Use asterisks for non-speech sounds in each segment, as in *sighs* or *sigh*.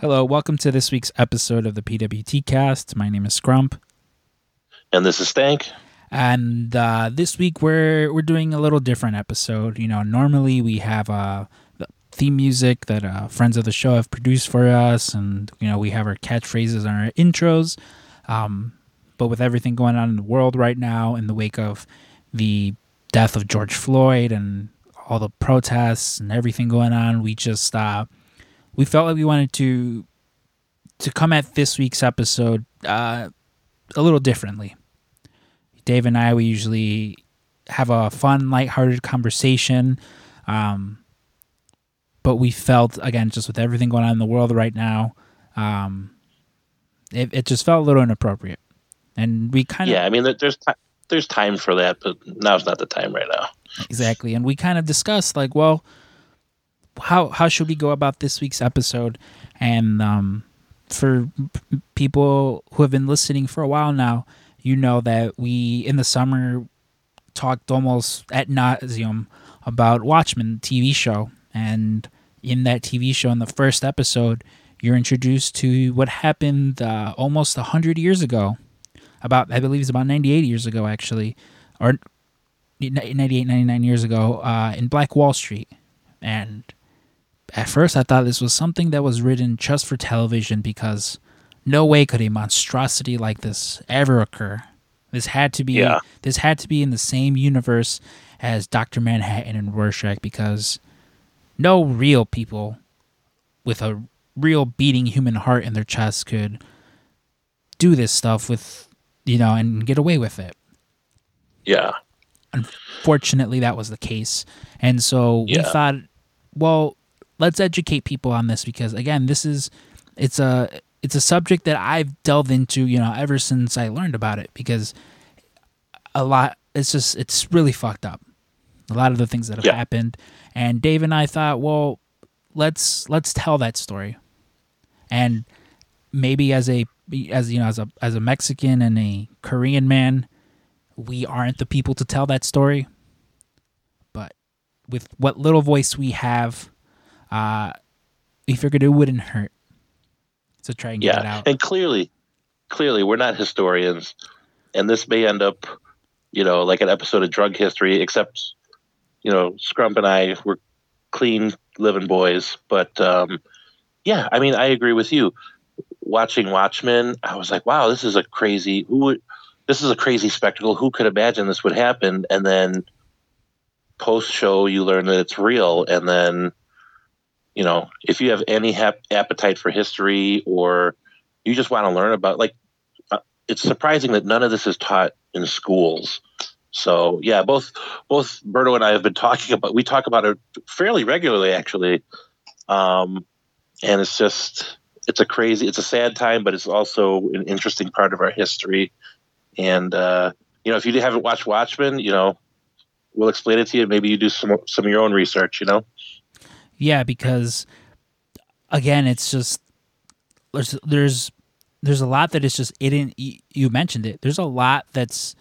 Hello, welcome to this week's episode of the PWT Cast. My name is Scrump, And this is Stank. and uh, this week we're we're doing a little different episode. You know, normally we have uh, the theme music that uh, friends of the show have produced for us, and you know we have our catchphrases and our intros. Um, but with everything going on in the world right now, in the wake of the death of George Floyd and all the protests and everything going on, we just uh, we felt like we wanted to to come at this week's episode uh, a little differently. Dave and I, we usually have a fun, lighthearted conversation. Um, but we felt, again, just with everything going on in the world right now, um, it, it just felt a little inappropriate. And we kind of, Yeah, I mean, there's there's time for that, but now's not the time right now. exactly. And we kind of discussed, like, well, how how should we go about this week's episode? And um, for p- people who have been listening for a while now, you know that we in the summer talked almost at nauseum about Watchmen TV show, and in that TV show, in the first episode, you're introduced to what happened uh, almost hundred years ago. About I believe it's about 98 years ago, actually, or 98, 99 years ago, uh, in Black Wall Street, and at first I thought this was something that was written just for television because no way could a monstrosity like this ever occur. This had to be Yeah. this had to be in the same universe as Doctor Manhattan and Rorschach because no real people with a real beating human heart in their chest could do this stuff with you know and get away with it Yeah, unfortunately that was the case and so we thought well let's educate people on this because again this is it's a it's a subject that i've delved into you know ever since i learned about it because a lot it's just it's really fucked up a lot of the things that have Yeah. happened and dave and i thought well let's let's tell that story and maybe as a as you know as a as a mexican and a korean man we aren't the people to tell that story. But with what little voice we have, uh, we figured it wouldn't hurt to try and get it yeah, out. and clearly, clearly, we're not historians, and this may end up, you know, like an episode of Drunk History, except, you know, Scrump and I were clean living boys. But um, yeah, I mean, I agree with you. Watching Watchmen, I was like, wow, this is a crazy. Who would? This is a crazy spectacle. Who could imagine this would happen? And then post show, you learn that it's real, and then you know, if you have any hap- appetite for history or you just want to learn about, like, uh, it's surprising that none of this is taught in schools. So yeah, both both Berto and I have been talking about. We talk about it fairly regularly, actually, um, and it's just it's a crazy, it's a sad time, but it's also an interesting part of our history. And uh, you know, if you haven't watched Watchmen, you know, we'll explain it to you. Maybe you do some some of your own research. You know. Yeah, because again, it's just there's there's there's a lot that is just it didn't you mentioned it. There's a lot that's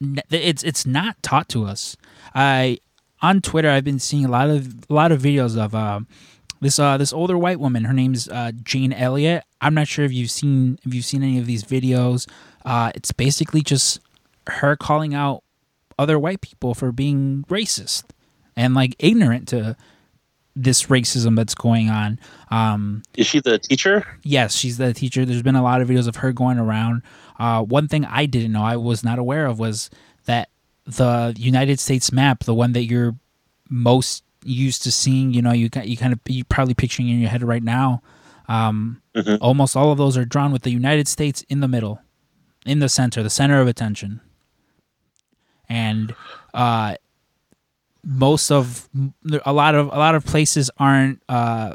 it's it's not taught to us. I on Twitter I've been seeing a lot of a lot of videos of um this uh this older white woman. Her name's uh, Jane Elliott. I'm not sure if you've seen if you've seen any of these videos. Uh, it's basically just her calling out other white people for being racist and like ignorant to this racism that's going on. Um, Is she the teacher? yes, she's the teacher. There's been a lot of videos of her going around. Uh, one thing I didn't know, I was not aware of, was that the United States map, the one that you're most used to seeing, you know, you got you kind of you probably picturing in your head right now. Um, Mhm. Almost all of those are drawn with the United States in the middle, in the center, the center of attention, and uh, most of a lot of a lot of places aren't uh,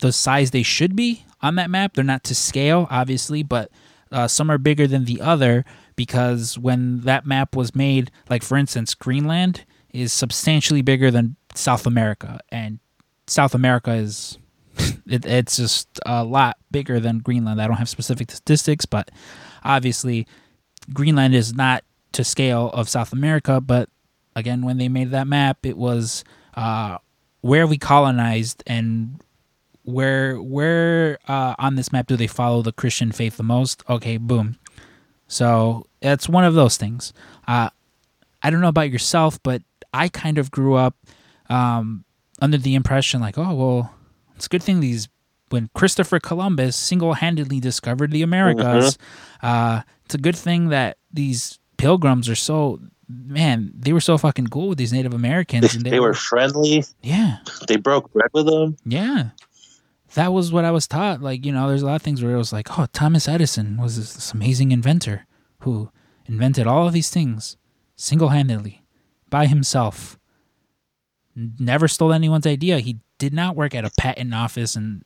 the size they should be on that map. They're not to scale, obviously, but uh, some are bigger than the other because when that map was made, like for instance, Greenland is substantially bigger than South America, and South America is *laughs* it, it's just a lot bigger than Greenland. I don't have specific statistics, but obviously Greenland is not to scale of South America. But again, when they made that map, it was uh, where we colonized and where where uh, on this map do they follow the Christian faith the most? Okay, boom. So that's one of those things. Uh, I don't know about yourself, but I kind of grew up um, under the impression like, oh well, it's a good thing these when Christopher Columbus single-handedly discovered the Americas. Uh, it's a good thing that these pilgrims are so man, they were so fucking cool with these Native Americans, They, and they were friendly. yeah, They broke bread with them. yeah. That was what I was taught. Like, you know, there's a lot of things where it was like, oh, Thomas Edison was this, this amazing inventor who invented all of these things single handedly by himself. Never stole anyone's idea. He did not work at a patent office and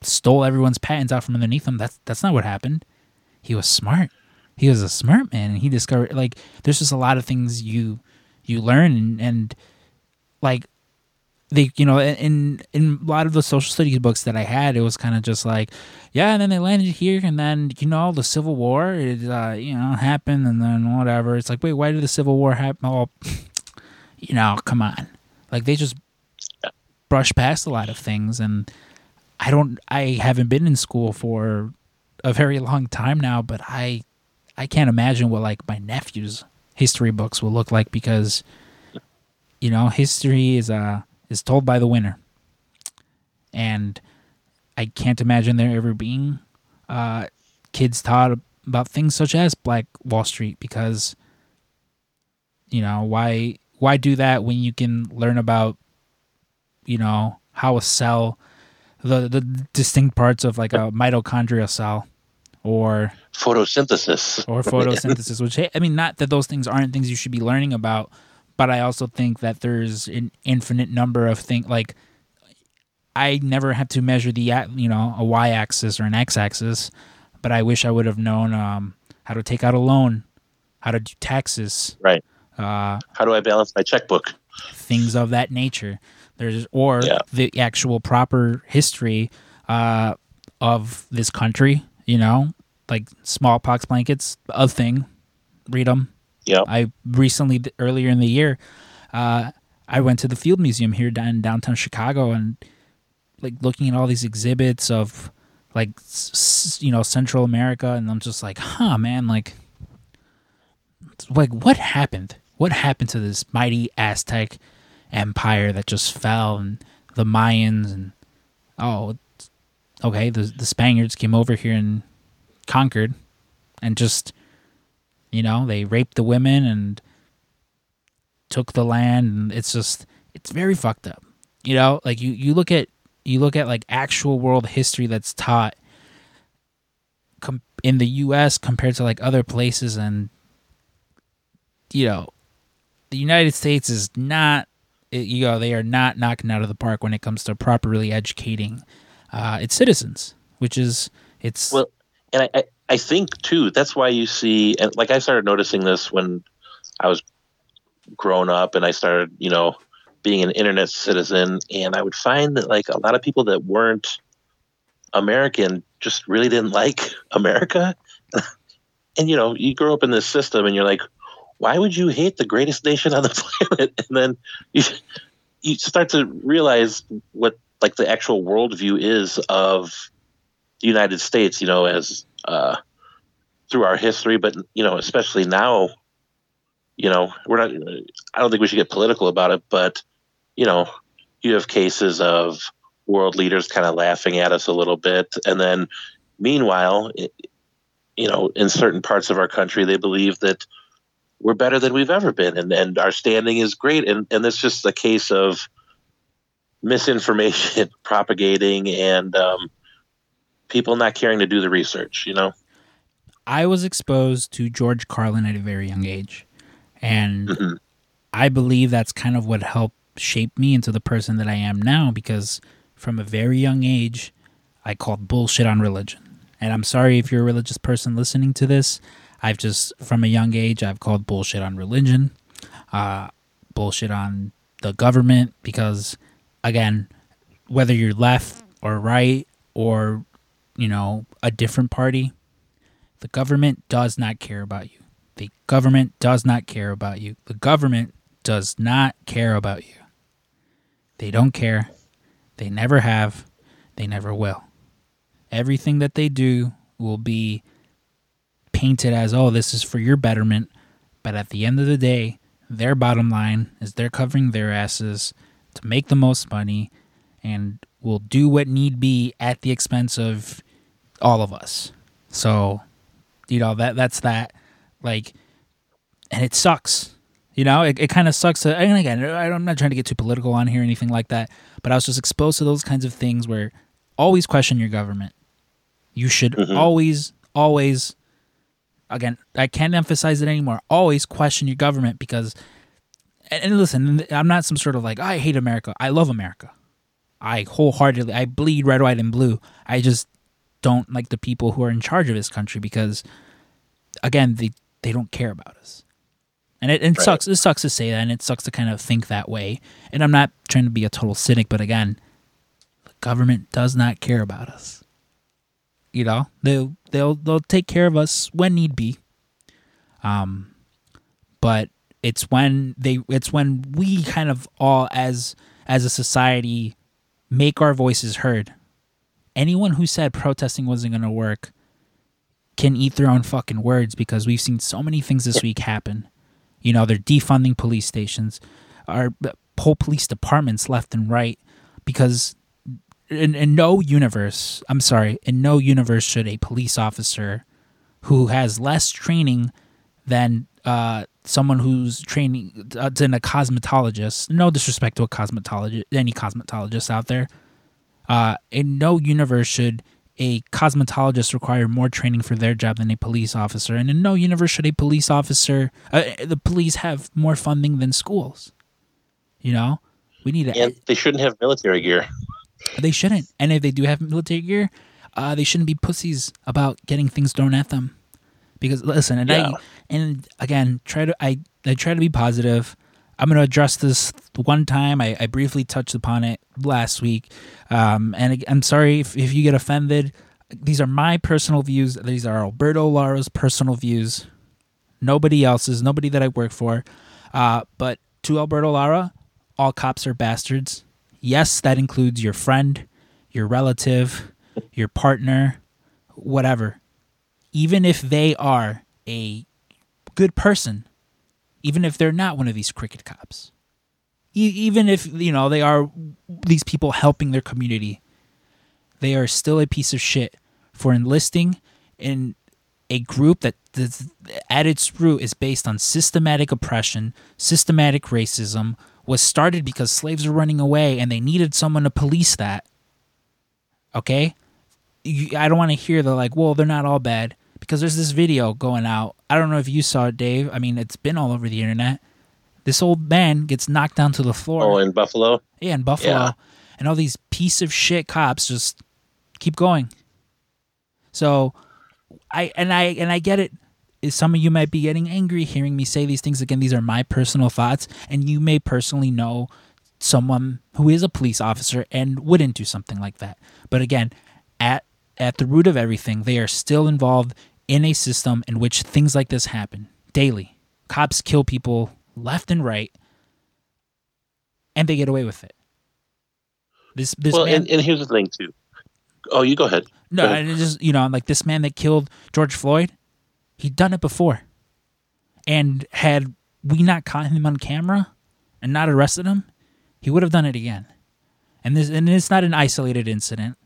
stole everyone's patents out from underneath him. That's that's not what happened. He was smart. He was a smart man and he discovered like there's just a lot of things you you learn and, and like they you know in in a lot of the social studies books that I had it was kind of just like yeah and then they landed here and then you know the civil war it uh, you know happened and then whatever. It's like wait why did the civil war happen? Oh *laughs* you know come on. Like they just brush past a lot of things and I don't I haven't been in school for a very long time now but I I can't imagine what like my nephew's history books will look like because you know history is uh is told by the winner. And I can't imagine there ever being uh kids taught about things such as Black Wall Street because you know why why do that when you can learn about you know how a cell the the distinct parts of like a mitochondrial cell or Photosynthesis. or *laughs* photosynthesis which hey, i mean not that those things aren't things you should be learning about but i also think that there's an infinite number of things like i never had to measure the you know a y-axis or an x-axis but i wish i would have known um, how to take out a loan how to do taxes Right. uh, How do I balance my checkbook? things of that nature. There's or Yeah. the actual proper history uh, of this country. You know, like smallpox blankets, a thing. Read them. Yeah. I recently, earlier in the year, uh, I went to the Field Museum here down in downtown Chicago and like looking at all these exhibits of like s- s- you know Central America, and I'm just like, huh, man, like, like what happened? What happened to this mighty Aztec empire that just fell, and the Mayans, and oh, okay, the the Spaniards came over here and conquered, and just you know they raped the women and took the land, and it's just it's very fucked up. You know, like you you look at you look at like actual world history that's taught com- in the U.S. compared to like other places, and you know, the United States is not. You know, they are not knocking out of the park when it comes to properly educating uh, its citizens, which is it's Well, and I, I, I think too that's why you see and like I started noticing this when I was grown up and I started you know being an internet citizen and I would find that like a lot of people that weren't American just really didn't like *laughs* America. *laughs* And you know you grow up in this system and you're like why would you hate the greatest nation on the *laughs* planet? And then you you start to realize what like the actual worldview is of United States, you know, as uh, through our history, but you know, especially now, you know, we're not. I don't think we should get political about it, but you know, you have cases of world leaders kind of laughing at us a little bit, and then meanwhile, i- you know, in certain parts of our country, they believe that we're better than we've ever been, and and our standing is great, and and it's just a case of misinformation *laughs* propagating and um, people not caring to do the research. You know. I was exposed to George Carlin at a very young age, and Mhm. I believe that's kind of what helped shape me into the person that I am now. Because from a very young age, I called bullshit on religion. And I'm sorry if you're a religious person listening to this. I've just from a young age I've called bullshit on religion, uh, bullshit on the government. Because again, whether you're left or right or you know a different party, the government does not care about you. The government does not care about you. The government does not care about you. They don't care. They never have. They never will. Everything that they do will be painted as, oh, this is for your betterment. But at the end of the day, their bottom line is they're covering their asses to make the most money and will do what need be at the expense of all of us. So, you know, that that's that. Like, and it sucks. You know, it, it kind of sucks. To, and again, I'm not trying to get too political on here or anything like that, but I was just exposed to those kinds of things where always question your government. You should Mhm. always, always, again, I can't emphasize it anymore. Always question your government because, and, and listen, I'm not some sort of like, I hate America. I love America. I wholeheartedly, I bleed red, white, and blue. I just don't like the people who are in charge of this country because, again, they, they don't care about us. And it, it Right. sucks. It sucks to say that, and it sucks to kind of think that way. And I'm not trying to be a total cynic, but again, the government does not care about us. You know, they'll they'll they'll take care of us when need be. Um, but it's when they it's when we kind of all as as a society make our voices heard. Anyone who said protesting wasn't going to work can eat their own fucking words because we've seen so many things this week happen. You know, they're defunding police stations, our whole police departments left and right because in, in no universe, I'm sorry, in no universe should a police officer who has less training than uh, someone who's training uh, than a cosmetologist. No disrespect to a cosmetologist, any cosmetologist out there. Uh, in no universe should a cosmetologist require more training for their job than a police officer, and in no universe should a police officer, uh, the police have more funding than schools. You know, we need to. And they shouldn't have military gear. They shouldn't. And if they do have military gear, uh, they shouldn't be pussies about getting things thrown at them. Because listen, and Yeah. I and again try to I I try to be positive. I'm gonna address this one time. I, I briefly touched upon it last week, um, and I'm sorry if, if you get offended. These are my personal views. These are Alberto Lara's personal views. Nobody else's. Nobody that I work for. Uh, but to Alberto Lara, all cops are bastards. Yes, that includes your friend, your relative, your partner, whatever. Even if they are a good person, even if they're not one of these cricket cops, e- even if you know they are these people helping their community, they are still a piece of shit for enlisting in a group that at its root is based on systematic oppression, systematic racism, was started because slaves were running away and they needed someone to police that. Okay? I don't want to hear the like, well, they're not all bad because there's this video going out. I don't know if you saw it, Dave. I mean, it's been all over the internet. This old man gets knocked down to the floor. Oh, in Buffalo. Yeah, in Buffalo. Yeah. And all these piece of shit cops just keep going. So I and I and I get it. Some of you might be getting angry hearing me say these things again. These are my personal thoughts, and you may personally know someone who is a police officer and wouldn't do something like that. But again, at at the root of everything, they are still involved in a system in which things like this happen daily. Cops kill people left and right, and they get away with it. This this well, man, and, and here's the thing too. Oh, you go ahead. no, go ahead. and just you know, like this man that killed George Floyd, he'd done it before, and had we not caught him on camera and not arrested him, he would have done it again. And this and it's not an isolated incident.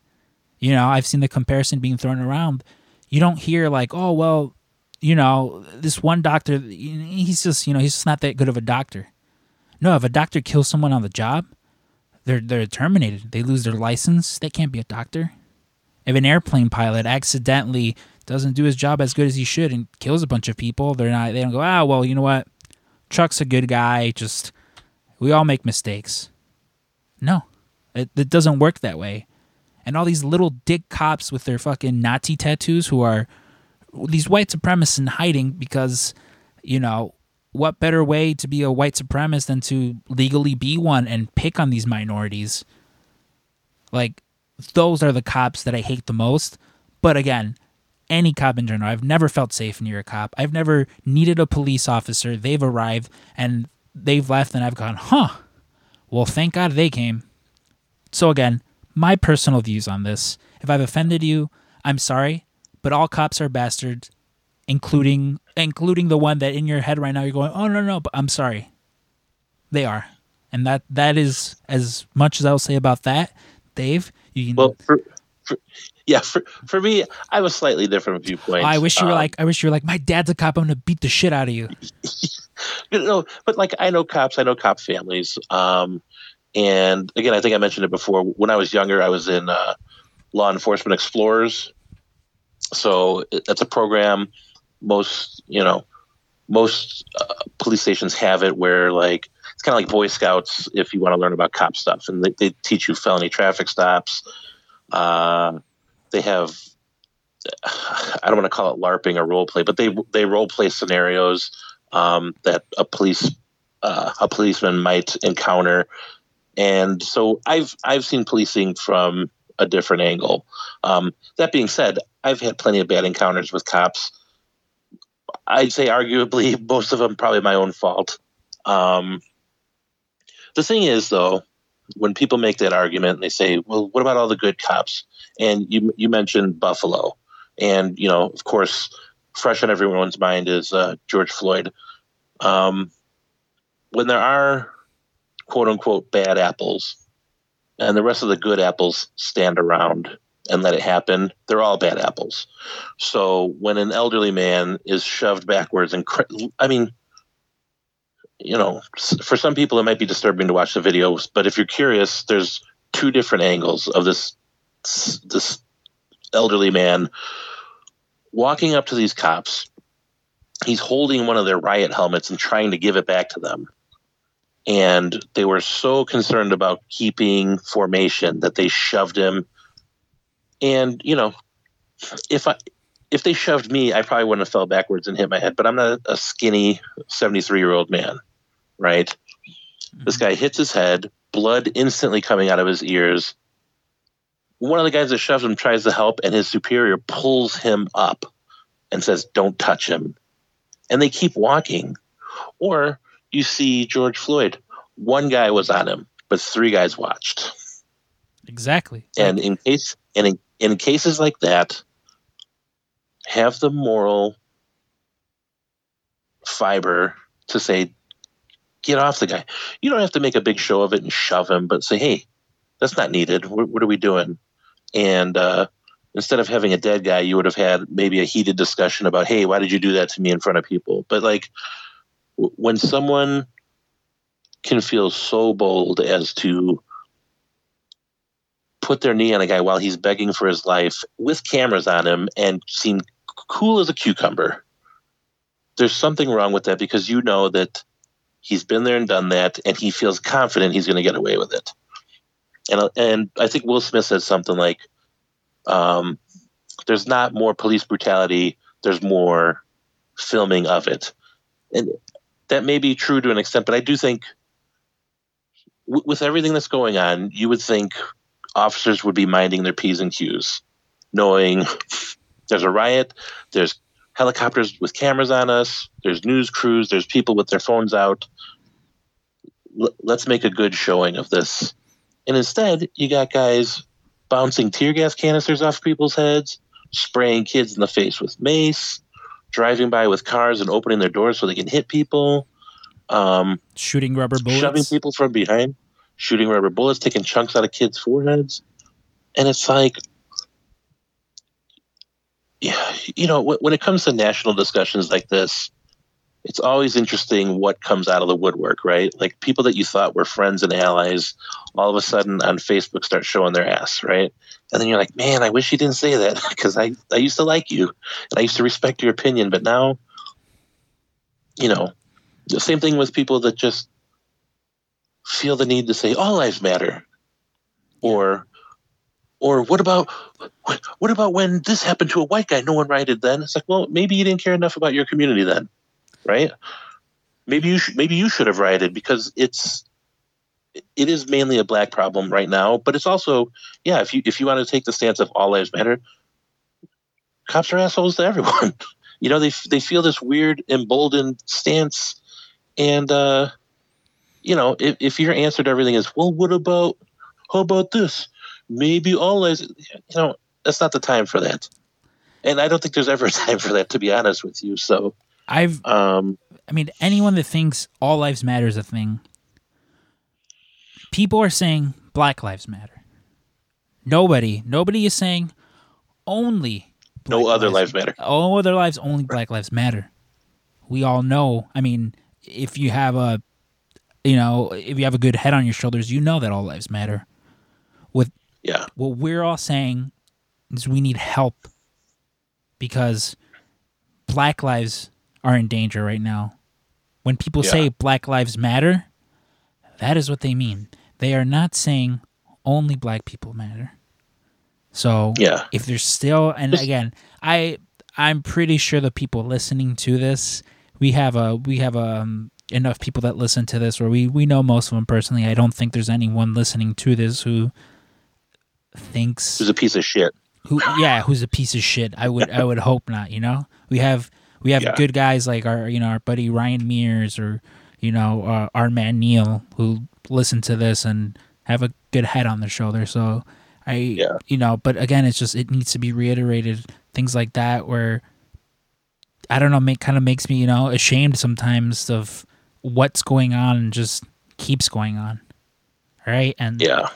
You know, I've seen the comparison being thrown around. You don't hear like, oh well, you know, this one doctor, he's just you know he's just not that good of a doctor. No, if a doctor kills someone on the job, they're they're terminated. They lose their license. They can't be a doctor. If an airplane pilot accidentally doesn't do his job as good as he should and kills a bunch of people, they're not. They don't go, ah, well, you know what? Chuck's a good guy. Just we all make mistakes. No, it, it doesn't work that way. And all these little dick cops with their fucking Nazi tattoos who are these white supremacists in hiding because, you know, what better way to be a white supremacist than to legally be one and pick on these minorities? Like, those are the cops that I hate the most. But again, any cop in general, I've never felt safe near a cop. I've never needed a police officer. They've arrived and they've left, and I've gone, huh, well, thank God they came. So again, my personal views on this. If I've offended you, I'm sorry, but all cops are bastards, including including the one that in your head right now you're going, "Oh no, no," but I'm sorry. They are. And that that is as much as I'll say about that. Dave, you can Well, for, for, yeah, for, for me, I have a slightly different viewpoint. I wish you were Um, like I wish you were like my dad's a cop. I'm gonna beat the shit out of you. *laughs* you know, but like I know cops, I know cop families. Um, and again, I think I mentioned it before. When I was younger, I was in uh, Law Enforcement Explorers. So that's a program. Most you know, most uh, police stations have it where like it's kind of like Boy Scouts if you want to learn about cop stuff, and they, they teach you felony traffic stops. Uh, they have I don't want to call it LARPing or role play, but they they role play scenarios um, that a police uh, a policeman might encounter, and so I've I've seen policing from a different angle. Um, that being said, I've had plenty of bad encounters with cops. I'd say arguably *laughs* most of them probably my own fault. Um, the thing is, though, when people make that argument and they say, "Well, what about all the good cops?" and you you mentioned Buffalo, and you know, of course, fresh on everyone's mind is uh, George Floyd. Um, when there are quote unquote bad apples, and the rest of the good apples stand around and let it happen, they're all bad apples. So when an elderly man is shoved backwards and, cr- I mean, you know, for some people it might be disturbing to watch the videos, but if you're curious, there's two different angles of this this elderly man walking up to these cops. He's holding one of their riot helmets and trying to give it back to them. And they were so concerned about keeping formation that they shoved him. And, you know, if I if they shoved me, I probably wouldn't have fell backwards and hit my head, but I'm not a skinny 73 year old man, right? This mm-hmm. guy hits his head, blood instantly coming out of his ears. One of the guys that shoves him tries to help, and his superior pulls him up and says, Don't touch him. And they keep walking. Or you see George Floyd. One guy was on him, but three guys watched. Exactly. And in case and in, in cases like that, have the moral fiber to say, get off the guy. You don't have to make a big show of it and shove him, but say, hey, that's not needed. What, what are we doing? And uh, instead of having a dead guy, you would have had maybe a heated discussion about, hey, why did you do that to me in front of people? But like when someone can feel so bold as to put their knee on a guy while he's begging for his life with cameras on him and seem cool as a cucumber. There's something wrong with that because you know that he's been there and done that and he feels confident he's going to get away with it. And and I think Will Smith said something like um, there's not more police brutality, there's more filming of it. And that may be true to an extent, but I do think w- with everything that's going on, you would think officers would be minding their P's and Q's, knowing there's a riot, there's helicopters with cameras on us, there's news crews, there's people with their phones out. L- let's make a good showing of this. And instead, you got guys bouncing tear gas canisters off people's heads, spraying kids in the face with mace, driving by with cars and opening their doors so they can hit people, um, Shooting rubber bullets. shoving people from behind, shooting rubber bullets, taking chunks out of kids' foreheads. And it's like, yeah, you know, when it comes to national discussions like this, it's always interesting what comes out of the woodwork, right? Like people that you thought were friends and allies, all of a sudden on Facebook start showing their ass, right? And then you're like, man, I wish you didn't say that *laughs* because I, I used to like you and I used to respect your opinion, but now, you know, the same thing with people that just feel the need to say all lives matter, or or what about what, what about when this happened to a white guy? No one rioted then. It's like, well, maybe you didn't care enough about your community then, right? Maybe you should maybe you should have rioted because it's it is mainly a black problem right now, but it's also yeah. If you if you want to take the stance of all lives matter, cops are assholes to everyone. *laughs* you know they they feel this weird emboldened stance, and uh, you know if if your answer to everything is well, what about how about this? maybe all lives. You know, that's not the time for that. And I don't think there's ever a *laughs* time for that, to be honest with you. So I've, um, I mean, anyone that thinks all lives matter is a thing. People are saying Black Lives Matter. Nobody, nobody is saying only. no other lives matter. all other lives only black lives matter we all know i mean if you have a you know if you have a good head on your shoulders you know that all lives matter with Yeah. what we're all saying is we need help because black lives are in danger right now when people Yeah. say black lives matter that is what they mean they are not saying only black people matter so Yeah. if there's still and again i i'm pretty sure the people listening to this we have a we have um enough people that listen to this where we we know most of them personally i don't think there's anyone listening to this who thinks Who's a piece of shit. who yeah who's a piece of shit i would i would hope not you know we have we have Yeah. good guys like our you know our buddy ryan mears or you know uh, our man neil who listen to this and have a good head on their shoulder so i Yeah. you know but again it's just it needs to be reiterated things like that where i don't know make kind of makes me you know ashamed sometimes of what's going on and just keeps going on right and Yeah.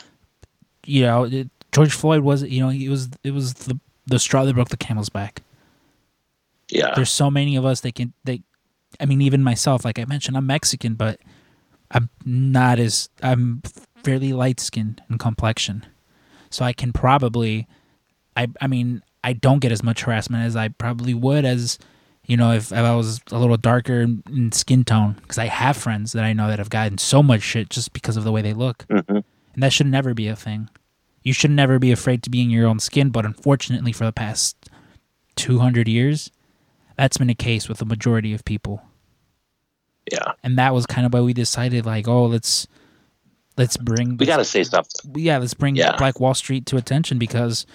you know, it, George Floyd was, you know, it was it was the the straw that broke the camel's back. Yeah. There's so many of us that can they I mean even myself like I mentioned I'm Mexican but I'm not as I'm fairly light skinned in complexion. So I can probably I I mean I don't get as much harassment as I probably would as you know if, if I was a little darker in, in skin tone because I have friends that I know that have gotten so much shit just because of the way they look. Mhm. And that should never be a thing. You should never be afraid to be in your own skin, but unfortunately, for the past 200 years, that's been the case with the majority of people. Yeah. And that was kind of why we decided, like, oh, let's let's bring We got to say something. yeah, let's bring Yeah. Black Wall Street to attention because,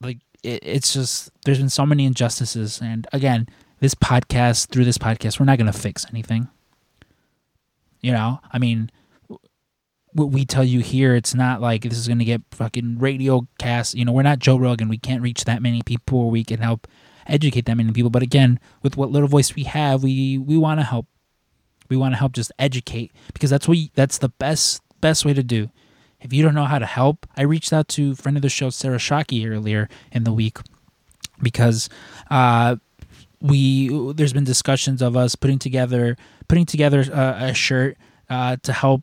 like, it, it's just there's been so many injustices, and again, this podcast through this podcast, we're not gonna fix anything. You know, I mean, what we tell you here, it's not like this is gonna get fucking radio cast. You know, we're not Joe Rogan. We can't reach that many people, or we can help educate that many people. But again, with what little voice we have, we we want to help. We want to help just educate because that's what you, that's the best best way to do. If you don't know how to help i reached out to friend of the show sarah shockey earlier in the week because uh we there's been discussions of us putting together putting together a, a shirt uh to help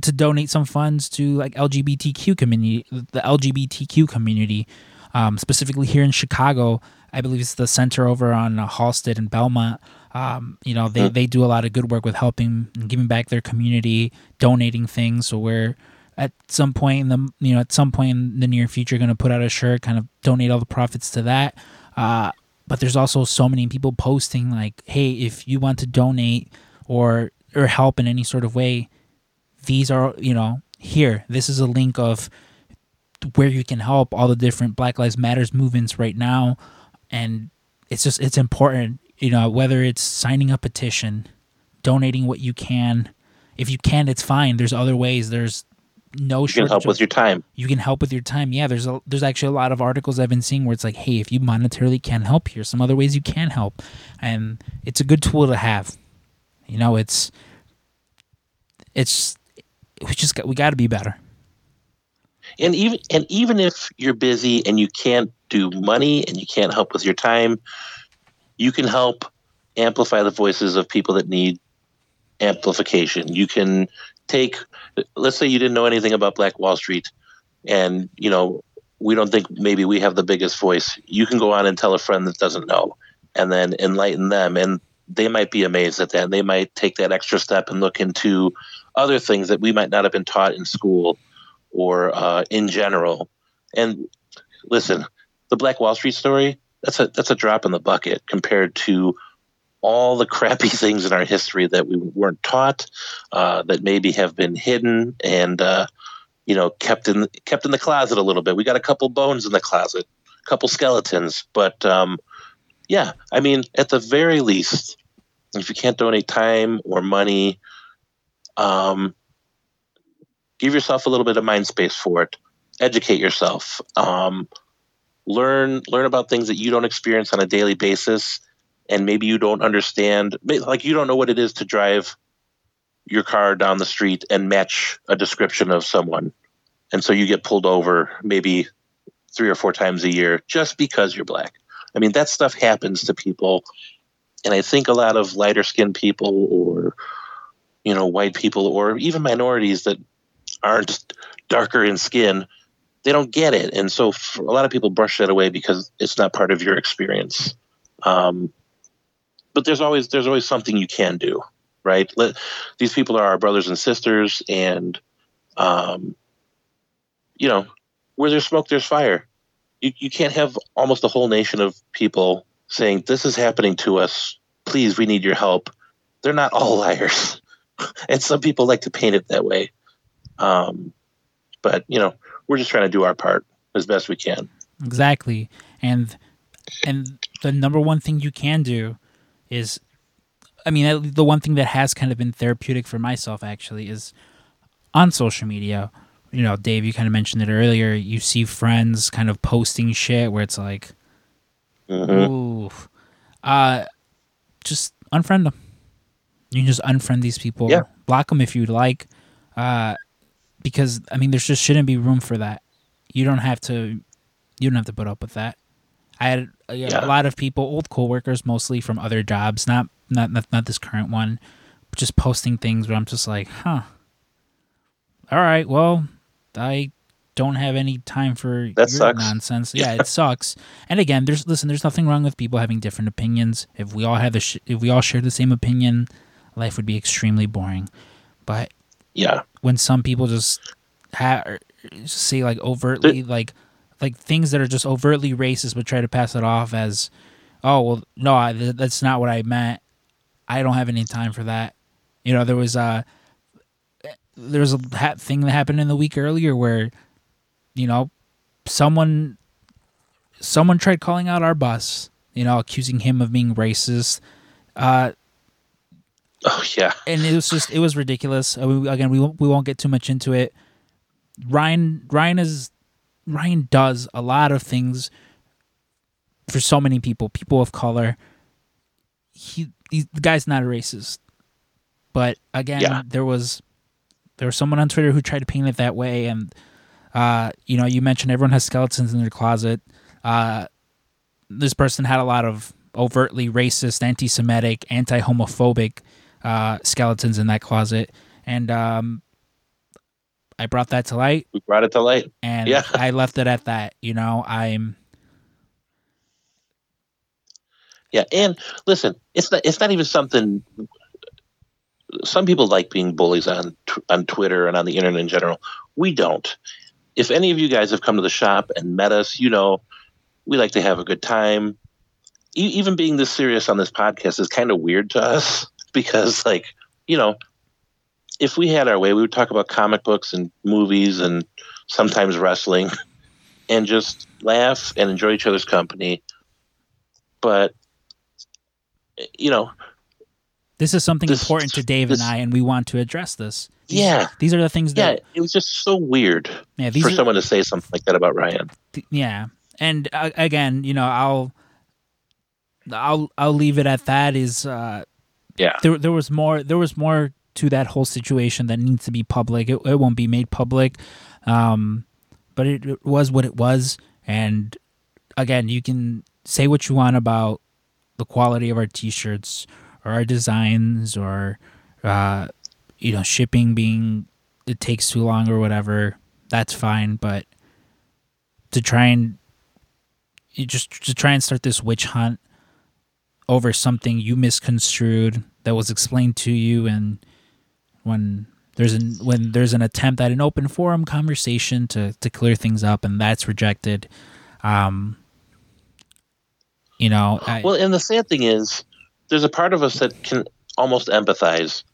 to donate some funds to like lgbtq community the lgbtq community um specifically here in chicago i believe it's the center over on uh, halsted and belmont. Um, you know they, they do a lot of good work with helping and giving back their community donating things. So we're at some point in the you know at some point in the near future going to put out a shirt kind of donate all the profits to that. Uh, but there's also so many people posting like hey if you want to donate or or help in any sort of way these are you know here. This is a link of where you can help all the different black lives matters movements right now. And it's just it's important you know whether it's signing a petition donating what you can. If you can it's fine. There's other ways. There's no You can help with your time. you can help with your time. Yeah there's a there's actually a lot of articles i've been seeing where it's like hey if you monetarily can help here's some other ways you can help. And it's a good tool to have. You know it's it's we just got we got to be better and even and even if you're busy and you can't do money and you can't help with your time you can help amplify the voices of people that need amplification. You can take let's say you didn't know anything about black wall street and you know we don't think maybe we have the biggest voice. You can go on and tell a friend that doesn't know and then enlighten them. And they might be amazed at that. And they might take that extra step and look into other things that we might not have been taught in school or uh, in general. And listen, the Black Wall Street story that's a that's a drop in the bucket compared to all the *laughs* crappy things in our history that we weren't taught, uh, that maybe have been hidden and uh, you know kept in kept in the closet a little bit. We got a couple bones in the closet, a couple skeletons, but um, yeah, I mean, at the very least, if you can't donate time or money, um, give yourself a little bit of mind space for it educate yourself. Um, learn learn about things that you don't experience on a daily basis, and maybe you don't understand. Like you don't know what it is to drive your car down the street and match a description of someone, and so you get pulled over maybe three or four times a year just because you're black. I mean, that stuff happens to people. And I think a lot of lighter skinned people or, you know, white people or even minorities that aren't darker in skin, they don't get it. And so a lot of people brush that away because it's not part of your experience. Um, but there's always there's always something you can do, right? Let, these people are our brothers and sisters, and um, you know, where there's smoke, there's fire you, you can't have almost a whole nation of people saying this is happening to us please we need your help they're not all *laughs* liars and some people like to paint it that way um, but you know we're just trying to do our part as best we can exactly and and the number one thing you can do is i mean the one thing that has kind of been therapeutic for myself actually is on social media you know, Dave, you kind of mentioned it earlier. You see friends kind of posting shit where it's like, mm-hmm. ooh, uh, just unfriend them. You can just unfriend these people. Yeah. Block them if you'd like. Uh, because I mean, there's just shouldn't be room for that. You don't have to. You don't have to put up with that. I had uh, a, yeah. a lot of people, old coworkers, mostly from other jobs, not not not, not this current one, just posting things where I'm just like, huh. All right, well, I don't have any time for that sucks. nonsense. *laughs* Yeah, it sucks. And again, there's listen, there's nothing wrong with people having different opinions. If we all had the sh- if we all shared the same opinion, life would be extremely boring. But yeah, when some people just ha- say like overtly like like things that are just overtly racist, but try to pass it off as, oh well, no, I, that's not what I meant. I don't have any time for that. You know, there was a there was a ha- thing that happened in the week earlier where, you know, someone someone tried calling out our bus, you know, accusing him of being racist. Uh, *laughs* oh yeah, and it was just it was ridiculous. Uh, again, we won't, we won't get too much into it. Ryan Ryan is Ryan does a lot of things for so many people, people of color. He, he the guy's not a racist, but again, yeah. there was there was someone on Twitter who tried to paint it that way, and uh, you know, you mentioned everyone has skeletons in their closet. Uh, this person had a lot of overtly racist, anti-Semitic, anti-homophobic uh, skeletons in that closet, and um, I brought that to light. We brought it to light, and yeah. I left it at that. You know, I'm. Yeah, and listen, it's not it's not even something some people like being bullies on on Twitter and on the internet in general. We don't. If any of you guys have come to the shop and met us, you know we like to have a good time. E- even being this serious on this podcast is kind of weird to us because, like, you know, if we had our way, we would talk about comic books and movies and sometimes wrestling and just laugh and enjoy each other's company. But you know, this is something this, important to Dave this, and I, and we want to address this. These, yeah, these are the things that. Yeah, it was just so weird. Yeah, for are, someone to say something like that about Ryan. Th- yeah, and uh, again, you know, I'll, I'll, I'll leave it at that. Is uh, yeah, there, there was more. There was more to that whole situation that needs to be public. It, it won't be made public, um, but it, it was what it was. And again, you can say what you want about the quality of our t-shirts or our designs or uh, you know shipping being it takes too long or whatever that's fine but to try and you just to try and start this witch hunt over something you misconstrued that was explained to you and when there's an when there's an attempt at an open forum conversation to to clear things up and that's rejected um you know I, well and the sad thing is there's a part of us that can almost empathize.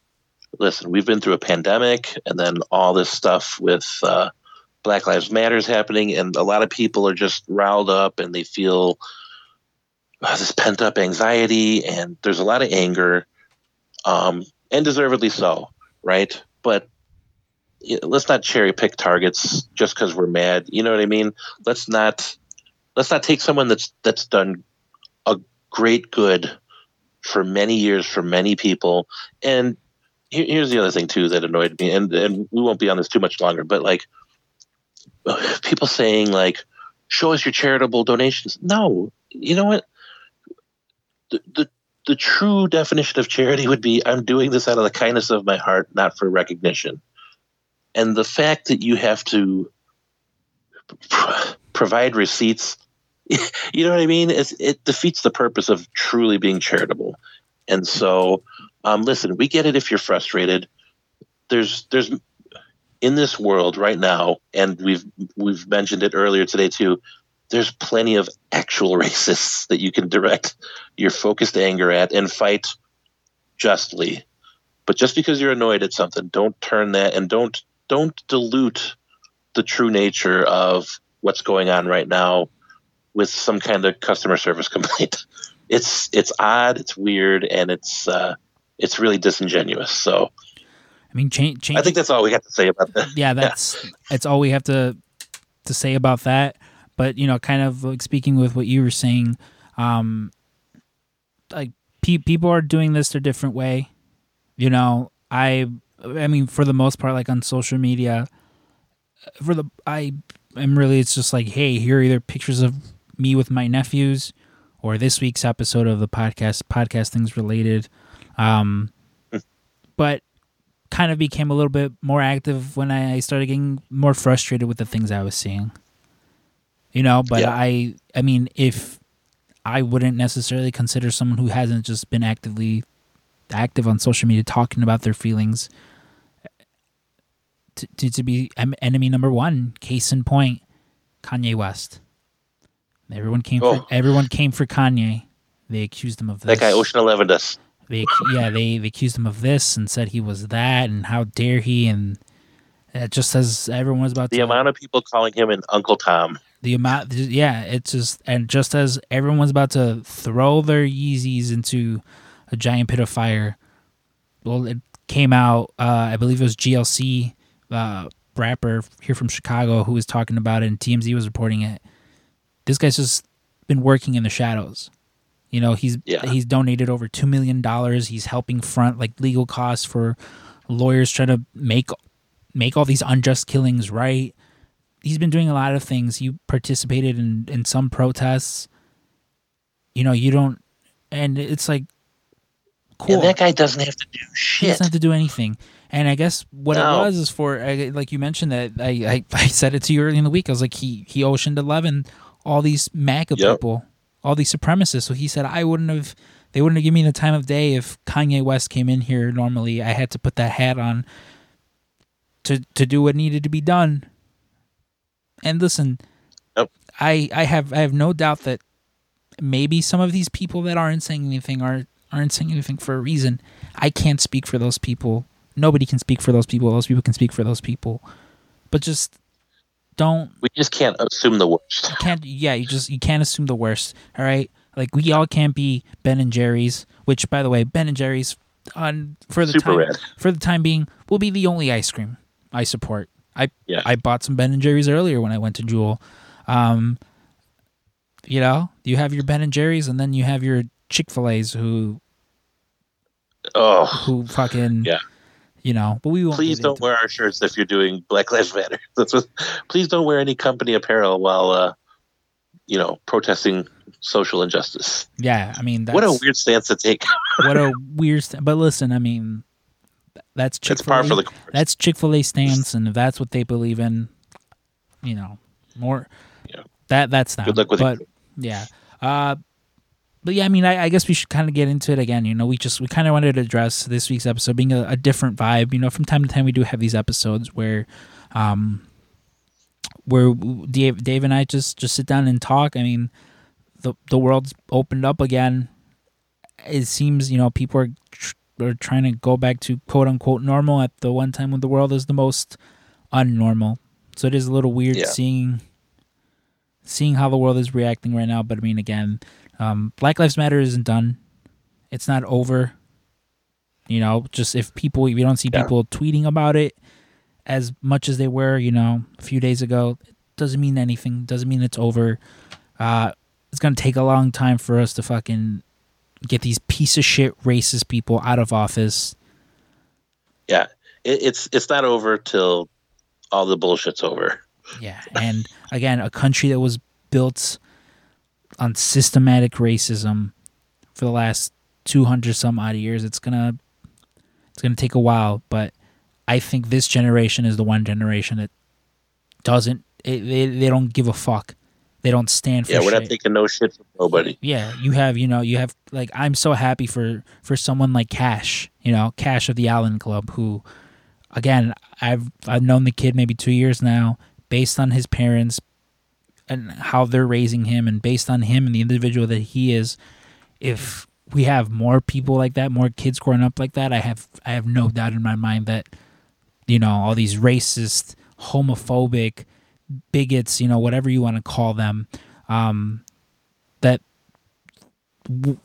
Listen, we've been through a pandemic and then all this stuff with uh, Black Lives Matters happening, and a lot of people are just riled up and they feel uh, this pent up anxiety, and there's a lot of anger, um, and deservedly so, right? But let's not cherry pick targets just because we're mad. You know what I mean? Let's not let's not take someone that's that's done a great good for many years for many people. And here, here's the other thing too that annoyed me, and and we won't be on this too much longer, but like people saying like, "Show us your charitable donations." No, you know what? The, the true definition of charity would be I'm doing this out of the kindness of my heart, not for recognition. And the fact that you have to *sighs* provide receipts, *laughs* you know what I mean? It's, it defeats the purpose of truly being charitable. And so, um, listen, we get it if you're frustrated. There's, there's, in this world right now, and we've we've mentioned it earlier today too there's plenty of actual *laughs* racists that you can direct your focused anger at and fight justly. But just because you're annoyed at something, don't turn that and don't don't dilute the true nature of what's going on right now with some kind of customer service *laughs* complaint. It's it's odd, it's weird, and it's uh, it's really disingenuous. So, I mean, change. change I think that's all we have to say about that. Yeah, that's *laughs* yeah. that's all we have to to say about that. But you know, kind of like speaking with what you were saying, um, like pe- people are doing this their different way. You know, I I mean, for the most part, like on social media, for the I am really it's just like, hey, here are either pictures of me with my nephews, or this week's episode of the podcast, podcast things related. Um, but kind of became a little bit more active when I started getting more frustrated with the things I was seeing you know but yeah. i i mean if i wouldn't necessarily consider someone who hasn't just been actively active on social media talking about their feelings to, to, to be enemy number one case in point kanye west. Everyone came oh. for everyone came for kanye. They accused him of this that guy ocean 11 us they yeah they, they accused him of this and said he was that and how dare he and it just as everyone was about the to, amount of people calling him an uncle tom the amount yeah it's just and just as everyone's about to throw their yeezys into a giant pit of fire well it came out uh, i believe it was glc uh, rapper here from chicago who was talking about it and tmz was reporting it. This guy's just been working in the shadows. You know he's yeah. he's donated over two million dollars. He's helping front like legal costs for lawyers trying to make make all these unjust killings right he's been doing a lot of things. You participated in in some protests. You know, you don't, and it's like cool. And that guy doesn't have to do shit. He doesn't have to do anything. And I guess what no. it was is for like you mentioned that I, I, I said it to you early in the week. I was like he he oceaned eleven all these MAGA yep. people, all these supremacists. So he said I wouldn't have they wouldn't have given me the time of day if Kanye West came in here. Normally I had to put that hat on to to do what needed to be done. And listen, yep. I I have I have no doubt that maybe some of these people that aren't saying anything are aren't saying anything for a reason. I can't speak for those people. Nobody can speak for those people. Those people can speak for those people. But just don't We just can't assume the worst. You can't yeah, you just you can't assume the worst. All right? Like we all can't be Ben and Jerry's, which by the way, Ben and Jerry's on for the Super time red. for the time being will be the only ice cream I support. I yeah. I bought some Ben and Jerry's earlier when I went to Jewel. Um, you know, you have your Ben and Jerry's, and then you have your Chick Fil A's who, oh, who fucking yeah. You know, but we won't please don't wear our shirts if you're doing Black Lives Matter. *laughs* That's what, please don't wear any company apparel while, uh, you know, protesting social injustice. Yeah, I mean, what a weird stance to take. what a *laughs* weird. St- but listen, I mean, that's Chick Fil A. That's Chick Fil A stance, and if that's what they believe in, you know, more. Yeah. That that's not. Good luck with but, it. Yeah. Uh, but yeah, I mean, I, I, guess we should kind of get into it again. You know, we just we kind of wanted to address this week's episode being a, a, different vibe. You know, from time to time we do have these episodes where, um, where Dave, Dave and I just just sit down and talk. I mean, the the world's opened up again. It seems you know people are tr- are trying to go back to quote unquote normal at the one time when the world is the most unnormal. So it is a little weird yeah. seeing seeing how the world is reacting right now. But I mean, again, um, Black Lives Matter isn't done. It's not over. You know, just if people, if you don't see yeah. people tweeting about it, as much as they were, you know, a few days ago, it doesn't mean anything. Doesn't mean it's over. Uh, it's gonna take a long time for us to fucking get these piece of shit racist people out of office. Yeah, it, it's it's not over till all the bullshit's over. Yeah, and again, a country that was built on systematic racism for the last two hundred some odd years. It's gonna it's gonna take a while, but I think this generation is the one generation that doesn't it, they they don't give a fuck. They don't stand for Yeah, we're shit. not taking no shit from nobody. yeah, you have you know you have like I'm so happy for for someone like Cash, you know Cash of the Allen Club, who again I've I've known the kid maybe two years now, based on his parents and how they're raising him, and based on him and the individual that he is. If we have more people like that, more kids growing up like that, I have I have no doubt in my mind that you know all these racist, homophobic, bigots, you know whatever you want to call them, um, that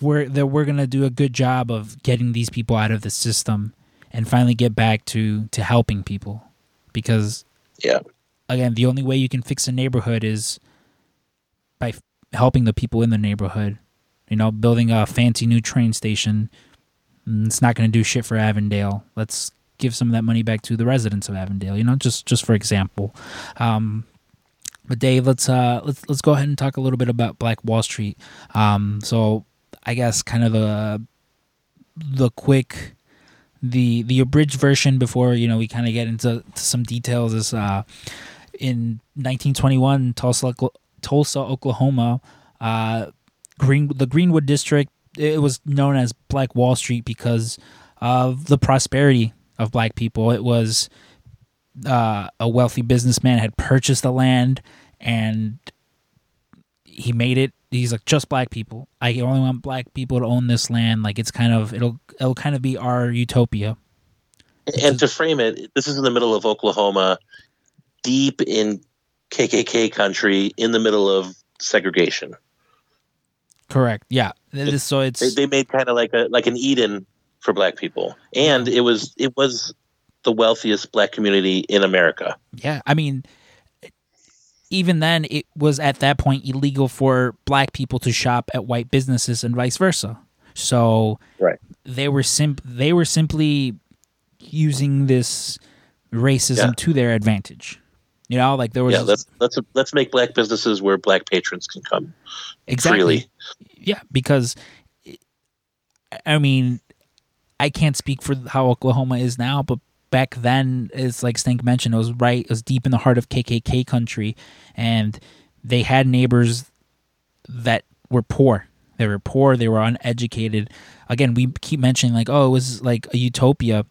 we're that we're gonna do a good job of getting these people out of the system and finally get back to to helping people. Because Yeah. again the only way you can fix a neighborhood is by f- helping the people in the neighborhood. You know building a fancy new train station mm, it's not going to do shit for avondale. Let's give some of that money back to the residents of avondale you know just just for example. Um but Dave, let's uh let's let's go ahead and talk a little bit about Black Wall Street. Um, so I guess kind of the the quick the the abridged version before you know we kind of get into to some details is uh in 1921 Tulsa Tulsa Oklahoma uh Green the Greenwood district it was known as Black Wall Street because of the prosperity of black people it was uh, a wealthy businessman had purchased the land and he made it. He's like just black people. I only want black people to own this land. Like it's kind of it'll it'll kind of be our utopia. And to frame it, this is in the middle of Oklahoma, deep in KKK country, in the middle of segregation. correct. Yeah. It so it's They, they made kind of like a like an Eden for black people, and it was it was the wealthiest black community in America. yeah i mean even then it was at that point illegal for black people to shop at white businesses and vice versa so Right. they were sim- they were simply using this racism Yeah. to their advantage you know like there was Yeah, let's let's let's make black businesses where black patrons can come exactly freely. yeah because i mean i can't speak for how oklahoma is now but back then it's like stank mentioned it was right it was deep in the heart of kkk country and they had neighbors that were poor. They were poor they were uneducated. Again we keep mentioning like oh it was like a utopia.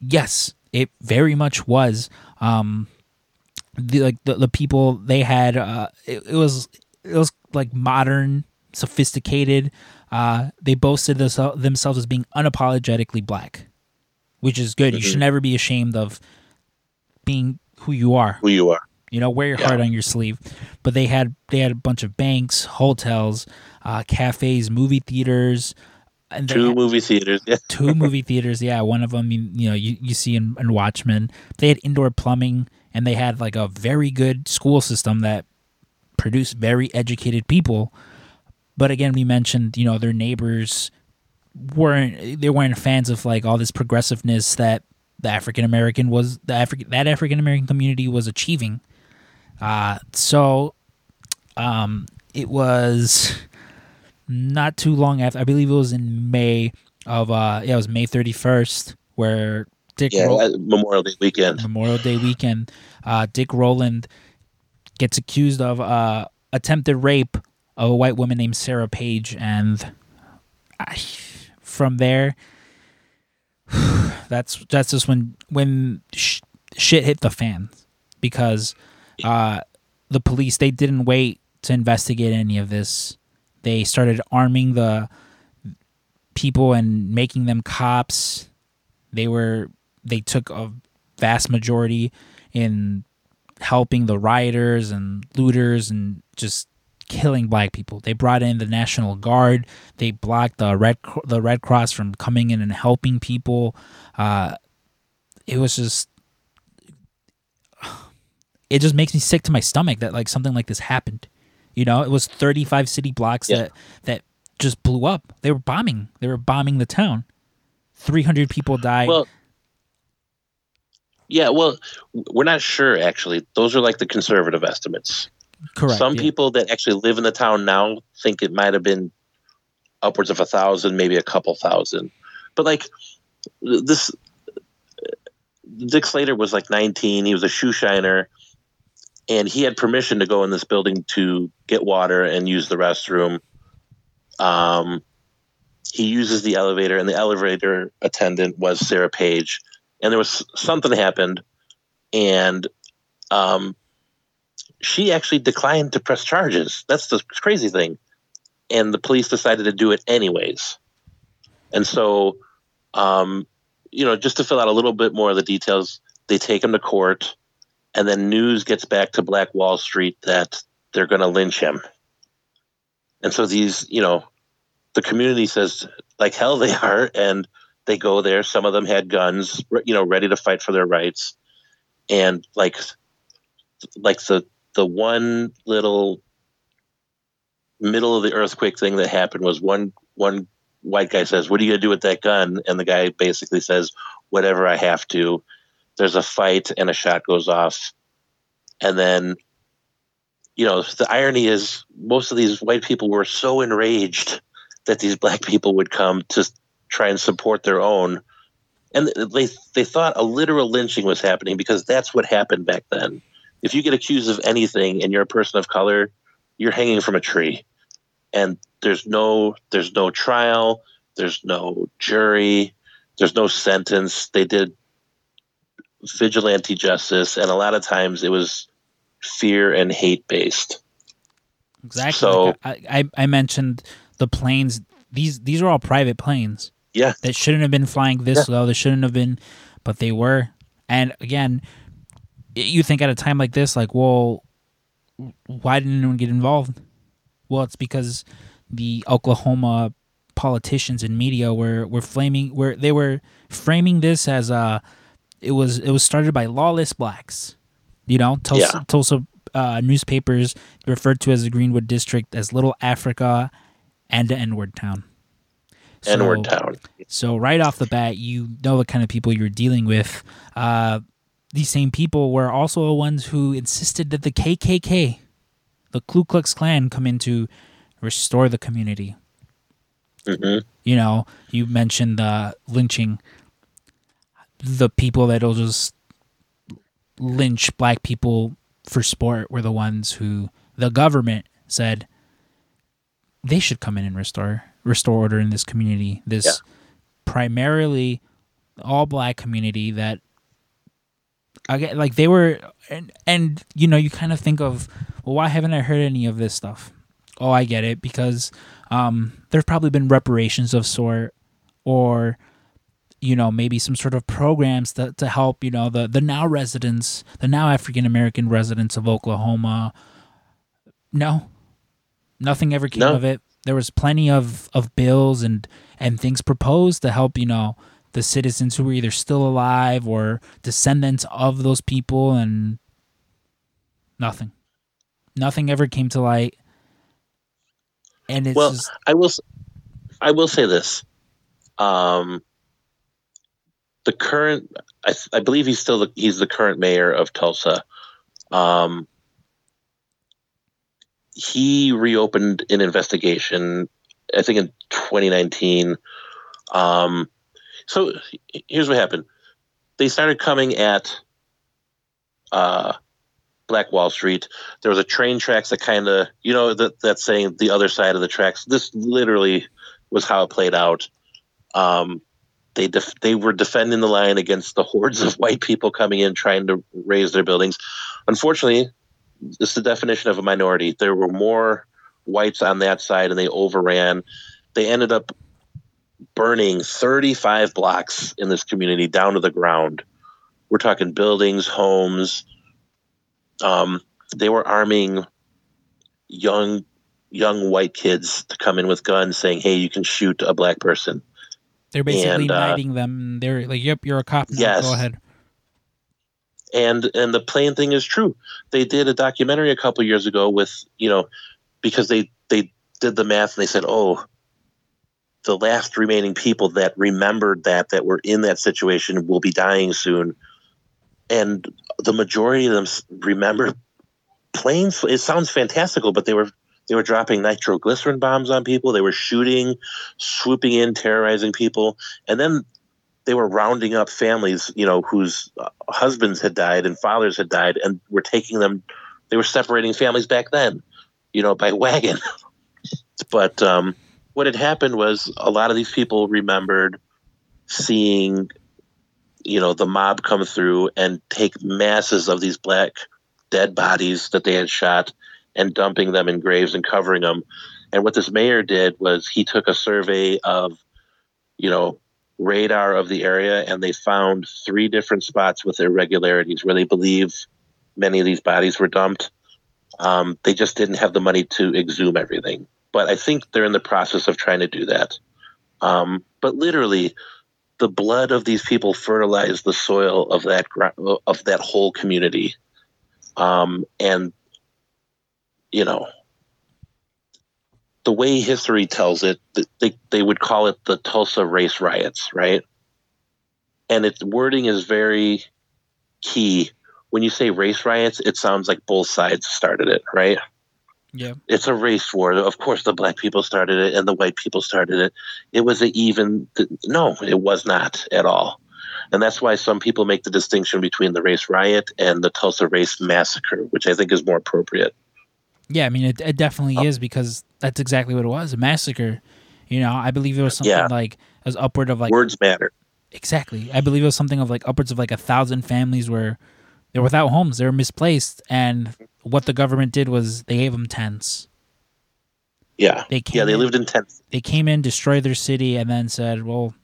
Yes it very much was. Um the like the, the people they had uh it, it was it was like modern sophisticated. Uh they boasted this, themselves as being unapologetically black which is good you Mhm. should never be ashamed of being who you are Who you are? you know wear your Yeah. heart on your sleeve but they had they had a bunch of banks hotels uh cafes movie theaters and Two had- movie theaters. Yeah, two movie theaters. Yeah, one of them you, you know you, you see in, in Watchmen. They had indoor plumbing and they had like a very good school system that produced very educated people. But again, we mentioned you know their neighbors weren't they weren't fans of like all this progressiveness that the African American was the African that African American community was achieving. Uh, so um, it was not too long after. I believe it was in May of uh yeah, it was May thirty first where Dick yeah. Ro- Memorial Day weekend. Memorial Day weekend, uh, Dick Rowland gets accused of uh attempted rape of a white woman named Sarah Page, and I, from there, *sighs* that's that's just when when sh- shit hit the fan because uh the police they didn't wait to investigate any of this. They started arming the people and making them cops. They were they took a vast majority in helping the rioters and looters and just killing black people. They brought in the National Guard. They blocked the Red the Red Cross from coming in and helping people. Uh, it was just *sighs* it just makes me sick to my stomach that like something like this happened. You know, it was 35 city blocks Yeah. that that just blew up. They were bombing. They were bombing the town. 300 people died. Well, yeah, well, we're not sure actually. Those are like the conservative estimates. Correct. Some yeah. people that actually live in the town now think it might have been upwards of a thousand, maybe a couple thousand. But like this, Dick Slater was like 19. He was a shoe shiner, and he had permission to go in this building to get water and use the restroom. Um, he uses the elevator, and the elevator attendant was Sarah Page. And there was something happened, and um, she actually declined to press charges. That's the crazy thing. And the police decided to do it anyways. And so, um, you know, just to fill out a little bit more of the details, they take him to court, and then news gets back to Black Wall Street that they're going to lynch him. And so these, you know, the community says, like hell they are, and they go there. Some of them had guns, you know, ready to fight for their rights. And like, like the the one little middle of the earthquake thing that happened was one one white guy says, "What are you gonna do with that gun?" And the guy basically says, "Whatever I have to." There's a fight and a shot goes off, and then, you know, the irony is most of these white people were so enraged that these black people would come to try and support their own, and they they thought a literal lynching was happening because that's what happened back then if you get accused of anything and you're a person of color, you're hanging from a tree. And there's no there's no trial, there's no jury, there's no sentence. They did vigilante justice and a lot of times it was fear and hate based. Exactly. So- Like I, I I mentioned the planes. These these are all private planes Yeah. that shouldn't have been flying this low. They shouldn't have been, but they were. And again, you think at a time like this, like, well, why didn't anyone get involved? Well, it's because the Oklahoma politicians and media were were flaming were they were framing this as a it was it was started by lawless blacks. You know, Tulsa, Yeah. Tulsa uh, newspapers referred to as the Greenwood District as Little Africa and the N-word town. So- N-word town. so right off the bat, you know the kind of people you're dealing with. Uh, these same people were also the ones who insisted that the KKK, the Ku Klux Klan, come in to restore the community. hmm You know, you mentioned the lynching. The people that'll just lynch black people for sport were the ones who the government said they should come in and restore restore order in this community. This Yeah. primarily all black community that again like they were and, and you know you kind of think of well why haven't I heard any of this stuff? Oh, I get it because um, there's probably been reparations of sort or you know maybe some sort of programs to, to help you know the the now residents the now african american residents of oklahoma no nothing ever came No. of it there was plenty of of bills and and things proposed to help you know the citizens who were either still alive or descendants of those people and nothing nothing ever came to light and it's Well, just I will I will say this. Um the current I, I believe he's still the, he's the current mayor of Tulsa. Um he reopened an investigation I think in 2019. Um so here's what happened. They started coming at uh Black Wall Street. There was a train tracks that kind of, you know, that that saying the other side of the tracks. This literally was how it played out. Um, they def- they were defending the line against the hordes of white people coming in trying to raise their buildings. Unfortunately, it's the definition of a minority. There were more whites on that side, and they overran. They ended up burning 35 blocks in this community down to the ground. We're talking buildings, homes. Um, they were arming young young white kids to come in with guns saying hey you can shoot a black person They're basically And, uh, knighting them. They're like, "Yep, you're a cop now. Yes. Go ahead." and and the plane thing is true. They did a documentary a couple years ago with you know because they they did the math and they said, oh, the last remaining people that remembered that that were in that situation will be dying soon, and the majority of them remember planes. It sounds fantastical, but they were they were dropping nitroglycerin bombs on people. They were shooting, swooping in, terrorizing people, and then they were rounding up families, you know, whose uh, husbands had died and fathers had died, and were taking them. They were separating families back then, you know, by wagon. *laughs* but um, what had happened was a lot of these people remembered seeing, you know, the mob come through and take masses of these black dead bodies that they had shot and dumping them in graves and covering them. And what this mayor did was he took a survey of, you know, radar of the area and they found three different spots with irregularities where they believe many of these bodies were dumped. Um, they just didn't have the money to exhume everything. But I think they're in the process of trying to do that. Um, but literally, the blood of these people fertilized the soil of that of that whole community, um, and you know, the way history tells it, they, they would call it the Tulsa race riots, right? And its wording is very key. When you say race riots, it sounds like both sides started it, right? Yeah. It's a race war. Of course, the black people started it and the white people started it. It was a even, no, it was not at all. And that's why some people make the distinction between the race riot and the Tulsa race massacre, which I think is more appropriate. Yeah, I mean, it, it definitely oh. is because that's exactly what it was a massacre. You know, I believe it was something yeah. like, it was upward of like. Words matter. Exactly. I believe it was something of like upwards of like a thousand families where they're without homes, they were misplaced. And what the government did was they gave them tents. Yeah. They came yeah, they in, lived in tents. They came in, destroyed their city, and then said, well,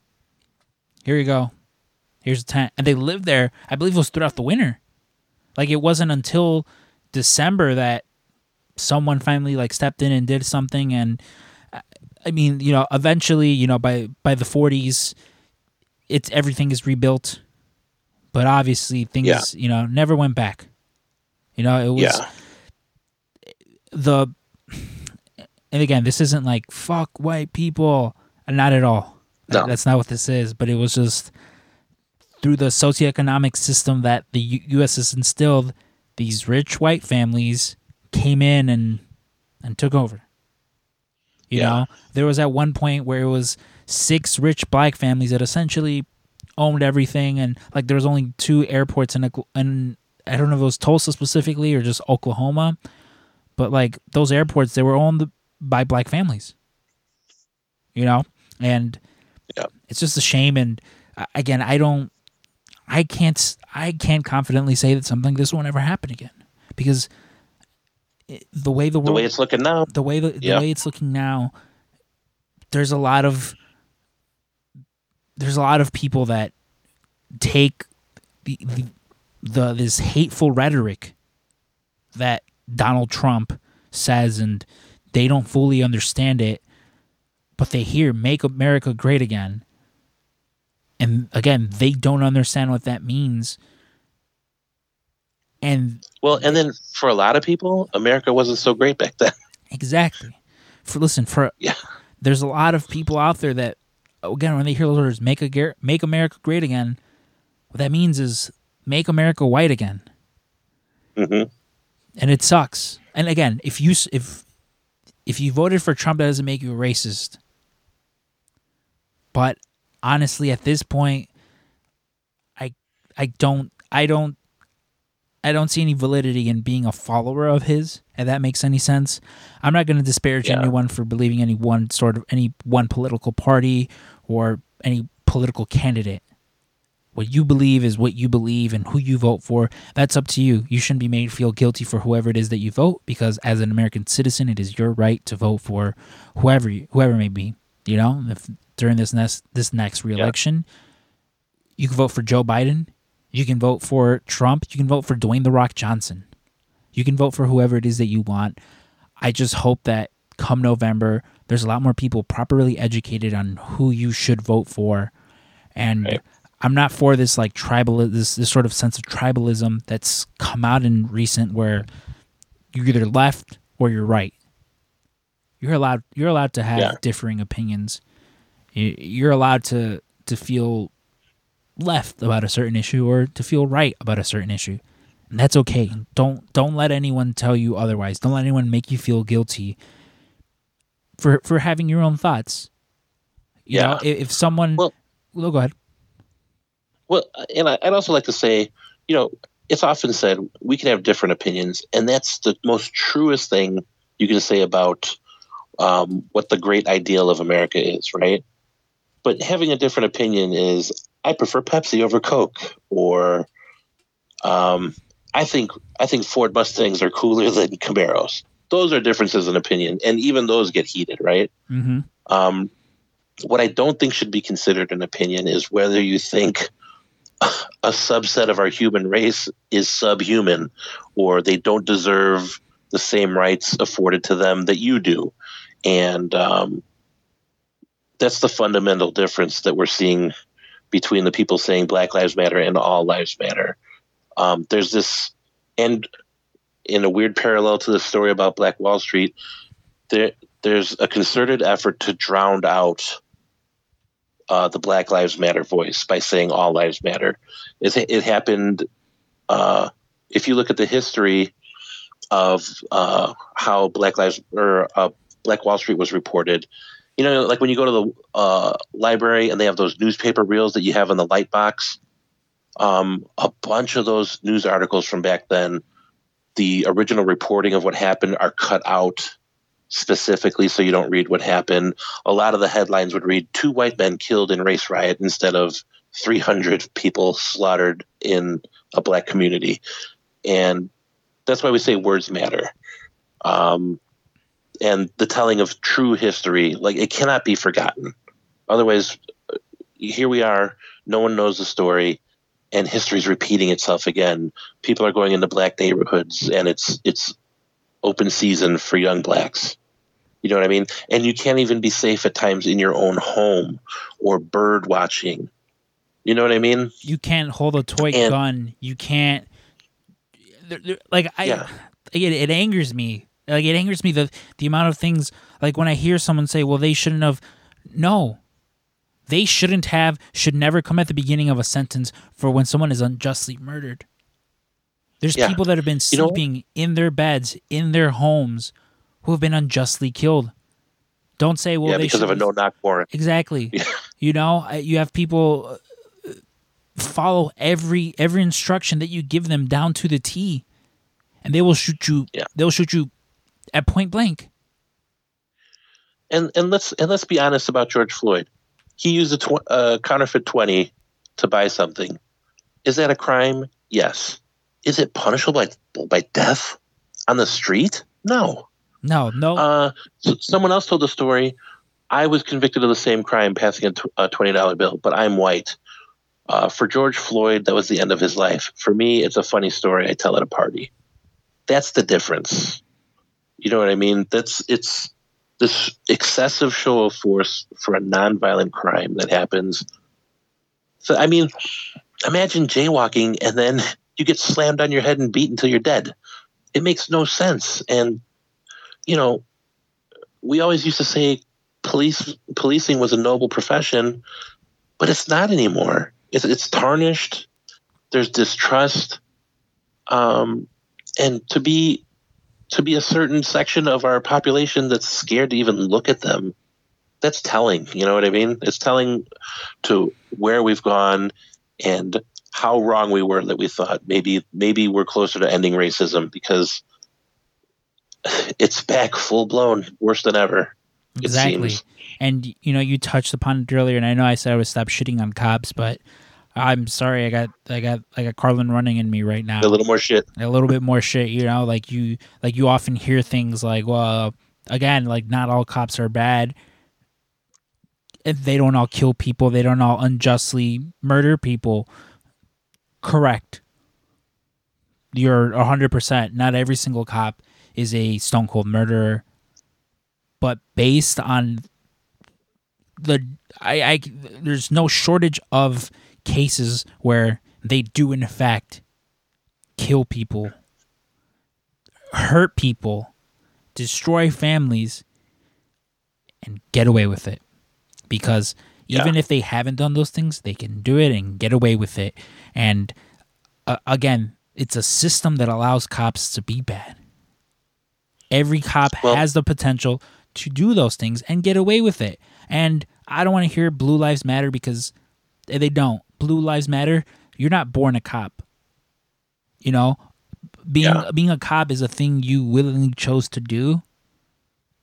here you go. Here's a tent. And they lived there, I believe it was throughout the winter. Like it wasn't until December that someone finally like stepped in and did something and I mean, you know, eventually, you know, by by the 40s it's everything is rebuilt. But obviously things, yeah. you know, never went back. You know, it was yeah. the and again, this isn't like fuck white people, not at all. No. That's not what this is, but it was just through the socioeconomic system that the U- US has instilled these rich white families came in and and took over. You yeah. know, there was at one point where it was six rich black families that essentially owned everything, and like there was only two airports in and I don't know if it was Tulsa specifically or just Oklahoma, but like those airports they were owned by black families. You know, and yeah. it's just a shame. And uh, again, I don't, I can't, I can't confidently say that something like this won't ever happen again because the way the world, the way it's looking now, the way the, the way it's looking now, there's a lot of there's a lot of people that take the, the, the this hateful rhetoric that Donald Trump says and they don't fully understand it, but they hear "Make America Great Again," and again they don't understand what that means and well, and then for a lot of people, America wasn't so great back then. Exactly. For listen, for yeah, there's a lot of people out there that again when they hear those words, "Make a make America great again," what that means is make America white again. Mm-hmm. And it sucks. And again, if you if if you voted for Trump, that doesn't make you a racist. But honestly, at this point, I I don't I don't I don't see any validity in being a follower of his, if that makes any sense. I'm not going to disparage yeah. anyone for believing any one sort of any one political party or any political candidate. What you believe is what you believe and who you vote for. That's up to you. You shouldn't be made feel guilty for whoever it is that you vote because as an American citizen, it is your right to vote for whoever you, whoever may be. You know, if during this next this next reelection, yeah. you can vote for Joe Biden you can vote for Trump. You can vote for Dwayne The Rock Johnson. You can vote for whoever it is that you want. I just hope that come November, there's a lot more people properly educated on who you should vote for. And right. I'm not for this like tribal this this sort of sense of tribalism that's come out in recent where you're either left or you're right. You're allowed you're allowed to have Yeah. differing opinions. You- You're allowed to to feel left about a certain issue or to feel right about a certain issue. And that's okay. Don't don't let anyone tell you otherwise. Don't let anyone make you feel guilty for for having your own thoughts. You Yeah. know, if, if someone Well- well, go ahead. Well, and I, I'd also like to say, you know, it's often said we can have different opinions, and that's the most truest thing you can say about um, what the great ideal of America is, right? But having a different opinion is, I prefer Pepsi over Coke, or um, I think I think Ford Mustangs are cooler *laughs* than Camaros. Those are differences in opinion, and even those get heated, right? Mm-hmm. Um, what I don't think should be considered an opinion is whether you think a subset of our human race is subhuman or they don't deserve the same rights afforded to them that you do. And um, that's the fundamental difference that we're seeing between the people saying Black Lives Matter and All Lives Matter. Um, there's this, and in a weird parallel to the story about Black Wall Street, there there's a concerted effort to drown out uh, the Black Lives Matter voice by saying all lives matter. It, it happened. Uh, if you look at the history of uh, how Black Lives or uh, Black Wall Street was reported, you know, like when you go to the uh, library and they have those newspaper reels that you have in the light box. Um, a bunch of those news articles from back then, the original reporting of what happened are cut out specifically so you don't read what happened. A lot of the headlines would read two white men killed in race riot instead of 300 people slaughtered in a black community. And that's why we say words matter. Um, and the telling of true history, like it cannot be forgotten. Otherwise, here we are, no one knows the story. And history is repeating itself again. People are going into black neighborhoods, and it's it's open season for young blacks. You know what I mean? And you can't even be safe at times in your own home or bird watching. You know what I mean? You can't hold a toy And- gun. You can't. Like I, Yeah. it, it angers me. Like it angers me the the amount of things. Like when I hear someone say, "Well, they shouldn't have." No, they shouldn't have. Should never come at the beginning of a sentence for when someone is unjustly murdered. There's Yeah. people that have been You know sleeping in their beds in their homes who have been unjustly killed. Don't say, "Well, yeah, they because of a no knock warrant. Exactly. *laughs* Yeah. You know, you have people uh, follow every every instruction that you give them down to the T, and they will shoot you. Yeah. They'll shoot you at point blank. And and let's and let's be honest about George Floyd. He used a tw- uh, counterfeit twenty to buy something. Is that a crime? Yes. Is it punishable by by death on the street? No. No, no. Uh, someone else told the story. I was convicted of the same crime, passing a, a twenty dollar bill, but I'm white. Uh, for George Floyd, that was the end of his life. For me, it's a funny story I tell at a party. That's the difference. You know what I mean? That's it's this excessive show of force for a nonviolent crime that happens. So I mean, imagine jaywalking and then you get slammed on your head and beat until you're dead. It makes no sense. And you know, we always used to say police policing was a noble profession, but it's not anymore. It's it's tarnished. There's distrust, um, and to be to be a certain section of our population that's scared to even look at them. That's telling. You know what I mean? It's telling to where we've gone and how wrong we were that we thought maybe maybe we're closer to ending racism because it's back full blown, worse than ever. Exactly. And you know, you touched upon it earlier, and I know I said I would stop shitting on cops, but I'm sorry. I got I got I got Carlin running in me right now. A little more shit. a little bit more shit you know like you like you often hear things like well again like not all cops are bad If they don't all kill people they don't all unjustly murder people correct you're 100% not every single cop is a stone cold murderer but based on the I, I there's no shortage of cases where they do in fact kill people, hurt people, destroy families, and get away with it. Because even Yeah. if they haven't done those things, they can do it and get away with it. And uh, again, it's a system that allows cops to be bad. Every cop Well- has the potential to do those things and get away with it. And I don't want to hear Blue Lives Matter because they don't. Blue Lives Matter. You're not born a cop. You know, being Yeah. being a cop is a thing you willingly chose to do.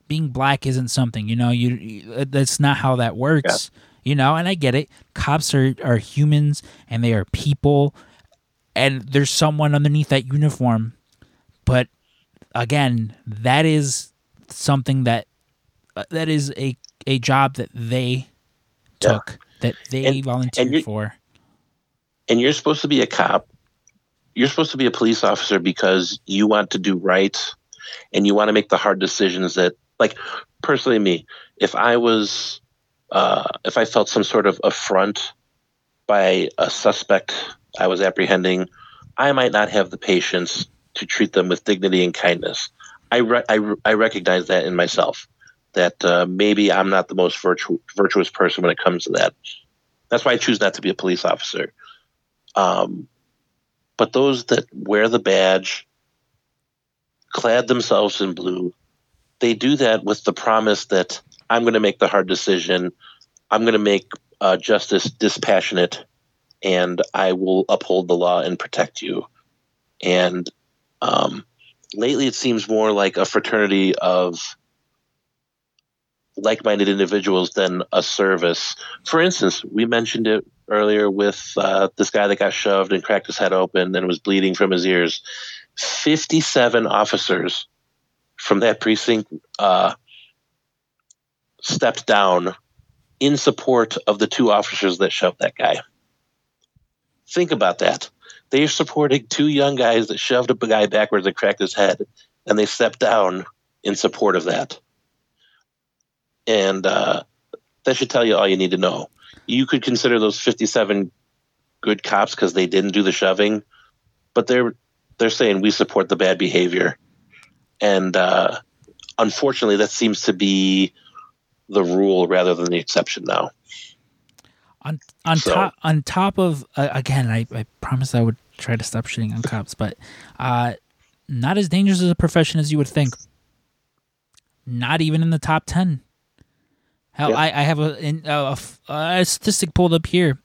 Being black isn't something, you know, you, you that's not how that works. You know, and I get it. Cops are are humans and they are people and there's someone underneath that uniform. But again, that is something that uh, that is a a job that they Yeah. took that they And- volunteered you- for. and you're supposed to be a cop you're supposed to be a police officer because you want to do right and you want to make the hard decisions that like personally me if i was uh, if i felt some sort of affront by a suspect i was apprehending i might not have the patience to treat them with dignity and kindness. I, re- I, re- I recognize that in myself that uh, maybe i'm not the most virtu- virtuous person when it comes to that. That's why i choose not to be a police officer. Um, but those that wear the badge, clad themselves in blue, they do that with the promise that I'm going to make the hard decision. I'm going to make uh, justice dispassionate, and I will uphold the law and protect you. And um, lately, it seems more like a fraternity of like-minded individuals than a service. For instance, we mentioned it earlier with uh, this guy that got shoved and cracked his head open and was bleeding from his ears. 57 officers from that precinct uh, stepped down in support of the two officers that shoved that guy. Think about that. They're supporting two young guys that shoved a guy backwards and cracked his head, and they stepped down in support of that. And uh, that should tell you all you need to know you could consider those 57 good cops because they didn't do the shoving, but they're they're saying we support the bad behavior, and uh, unfortunately, that seems to be the rule rather than the exception now. on on So- top on top of uh, again I, I promised i would try to stop shitting on *laughs* cops but uh not as dangerous as a profession as you would think not even in the top 10 hell Yeah. I, I have a, in, a, a a statistic pulled up here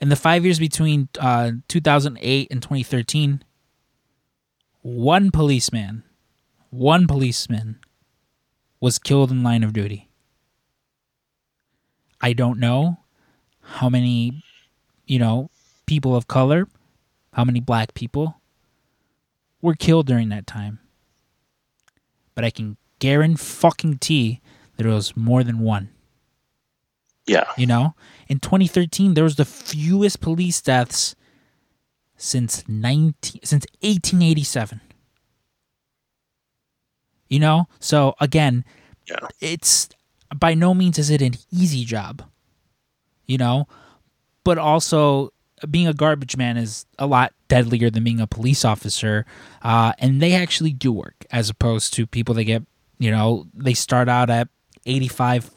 in the five years between uh 2008 and 2013 one policeman one policeman was killed in line of duty i don't know how many, you know, people of color, how many black people were killed during that time. But I can guarantee that it was more than one. Yeah, You know, in 2013, there was the fewest police deaths since 19 since 1887. You know, so again, yeah, it's by no means is it an easy job, you know, but also being a garbage man is a lot deadlier than being a police officer, uh, and they actually do work as opposed to people that get, you know, they start out at eighty five,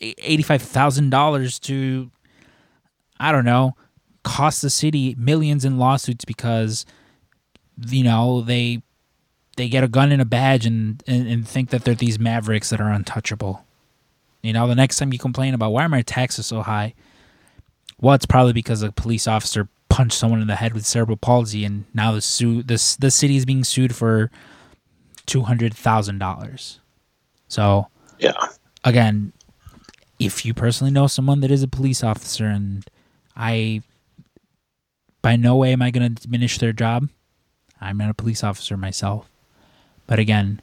eighty five thousand dollars to, I don't know, cost the city millions in lawsuits because, you know, they they get a gun and a badge and, and, and think that they're these mavericks that are untouchable. You know, the next time you complain about why are my taxes so high, well, it's probably because a police officer punched someone in the head with cerebral palsy, and now the sue this the city is being sued for two hundred thousand dollars. So yeah, again, if you personally know someone that is a police officer, and I, by no way am I going to diminish their job. I'm not a police officer myself, but again,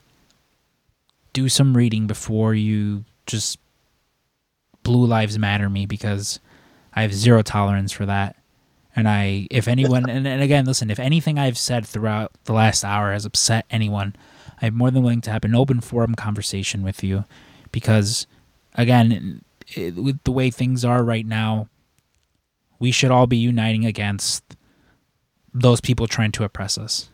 do some reading before you just blue lives matter me because I have zero tolerance for that. And I, if anyone, and, and again, listen, if anything I've said throughout the last hour has upset anyone, I'm more than willing to have an open forum conversation with you because, again, it, with the way things are right now, we should all be uniting against those people trying to oppress us.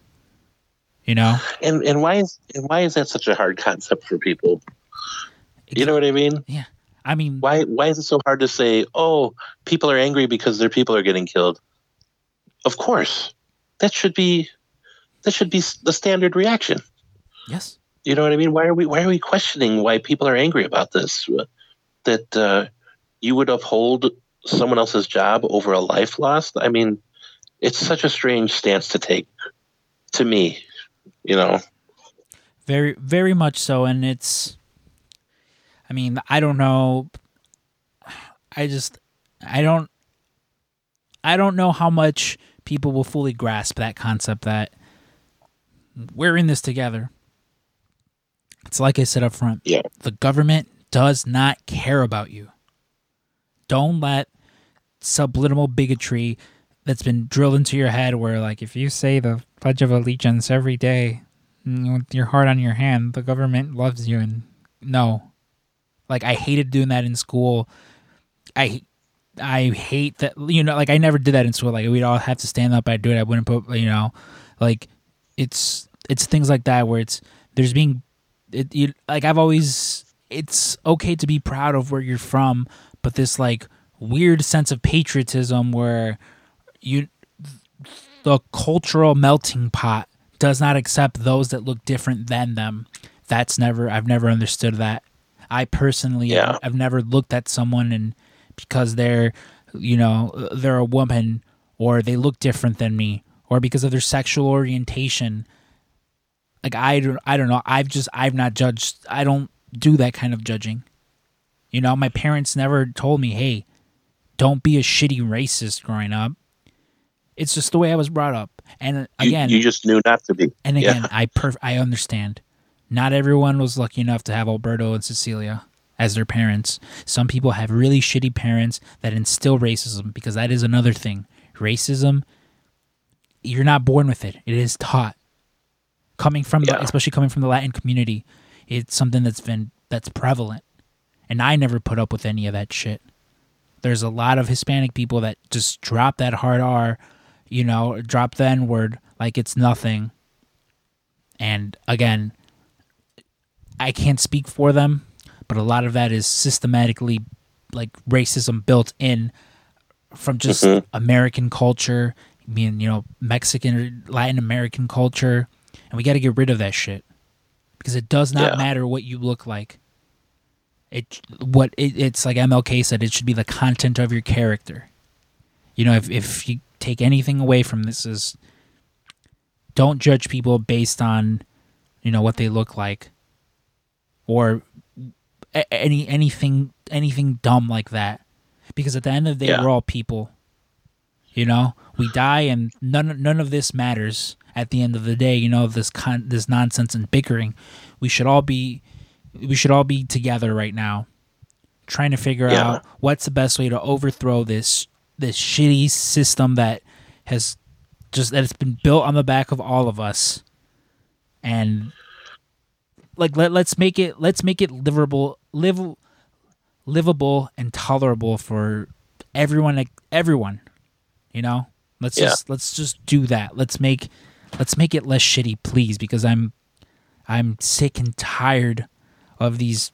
You know? And and why is and why is that such a hard concept for people? You know what I mean? Yeah. I mean, why why is it so hard to say, "Oh, people are angry because their people are getting killed"? Of course. That should be that should be the standard reaction. Yes. You know what I mean? Why are we why are we questioning why people are angry about this? That uh, you would uphold someone else's job over a life lost? I mean, it's such a strange stance to take to me, you know. Very very much so and it's I mean, I don't know I just I don't I don't know how much people will fully grasp that concept that we're in this together. It's like I said up front. Yeah. The government does not care about you. Don't let subliminal bigotry that's been drilled into your head where like if you say the pledge of allegiance every day mm, with your heart on your hand, the government loves you and no. Like I hated doing that in school. I I hate that you know like I never did that in school. Like we'd all have to stand up. I'd do it. I wouldn't put you know like it's it's things like that where it's there's being it you, like I've always it's okay to be proud of where you're from but this like weird sense of patriotism where you the cultural melting pot does not accept those that look different than them. That's never I've never understood that I personally Yeah. I've never looked at someone and because they're you know they're a woman or they look different than me or because of their sexual orientation like I don't I don't know I've just I've not judged I don't do that kind of judging you know my parents never told me hey don't be a shitty racist growing up it's just the way I was brought up and You- again you, just knew not to be. and again, Yeah. I perf- I understand. Not everyone was lucky enough to have Alberto and Cecilia as their parents. Some people have really shitty parents that instill racism because that is another thing. Racism, you're not born with it. It is taught. Coming from the, especially coming from the Latin community, it's something that's been that's prevalent. And I never put up with any of that shit. There's a lot of Hispanic people that just drop that hard R, you know, drop the N word like it's nothing. And again, I can't speak for them, but a lot of that is systematically like racism built in from just Mhm. American culture, I mean, you know, Mexican or Latin American culture, and we got to get rid of that shit because it does not Yeah. matter what you look like. It what it, it's like MLK said. It should be the content of your character. You know, if if you take anything away from this is don't judge people based on you know what they look like or any anything anything dumb like that because at the end of the day Yeah. we're all people you know we die and none none of this matters at the end of the day you know this con- this nonsense and bickering we should all be we should all be together right now trying to figure Yeah. out what's the best way to overthrow this this shitty system that has just that it's been built on the back of all of us and like let, let's make it let's make it livable live livable and tolerable for everyone like, everyone you know let's Yeah. just let's just do that let's make let's make it less shitty please because i'm i'm sick and tired of these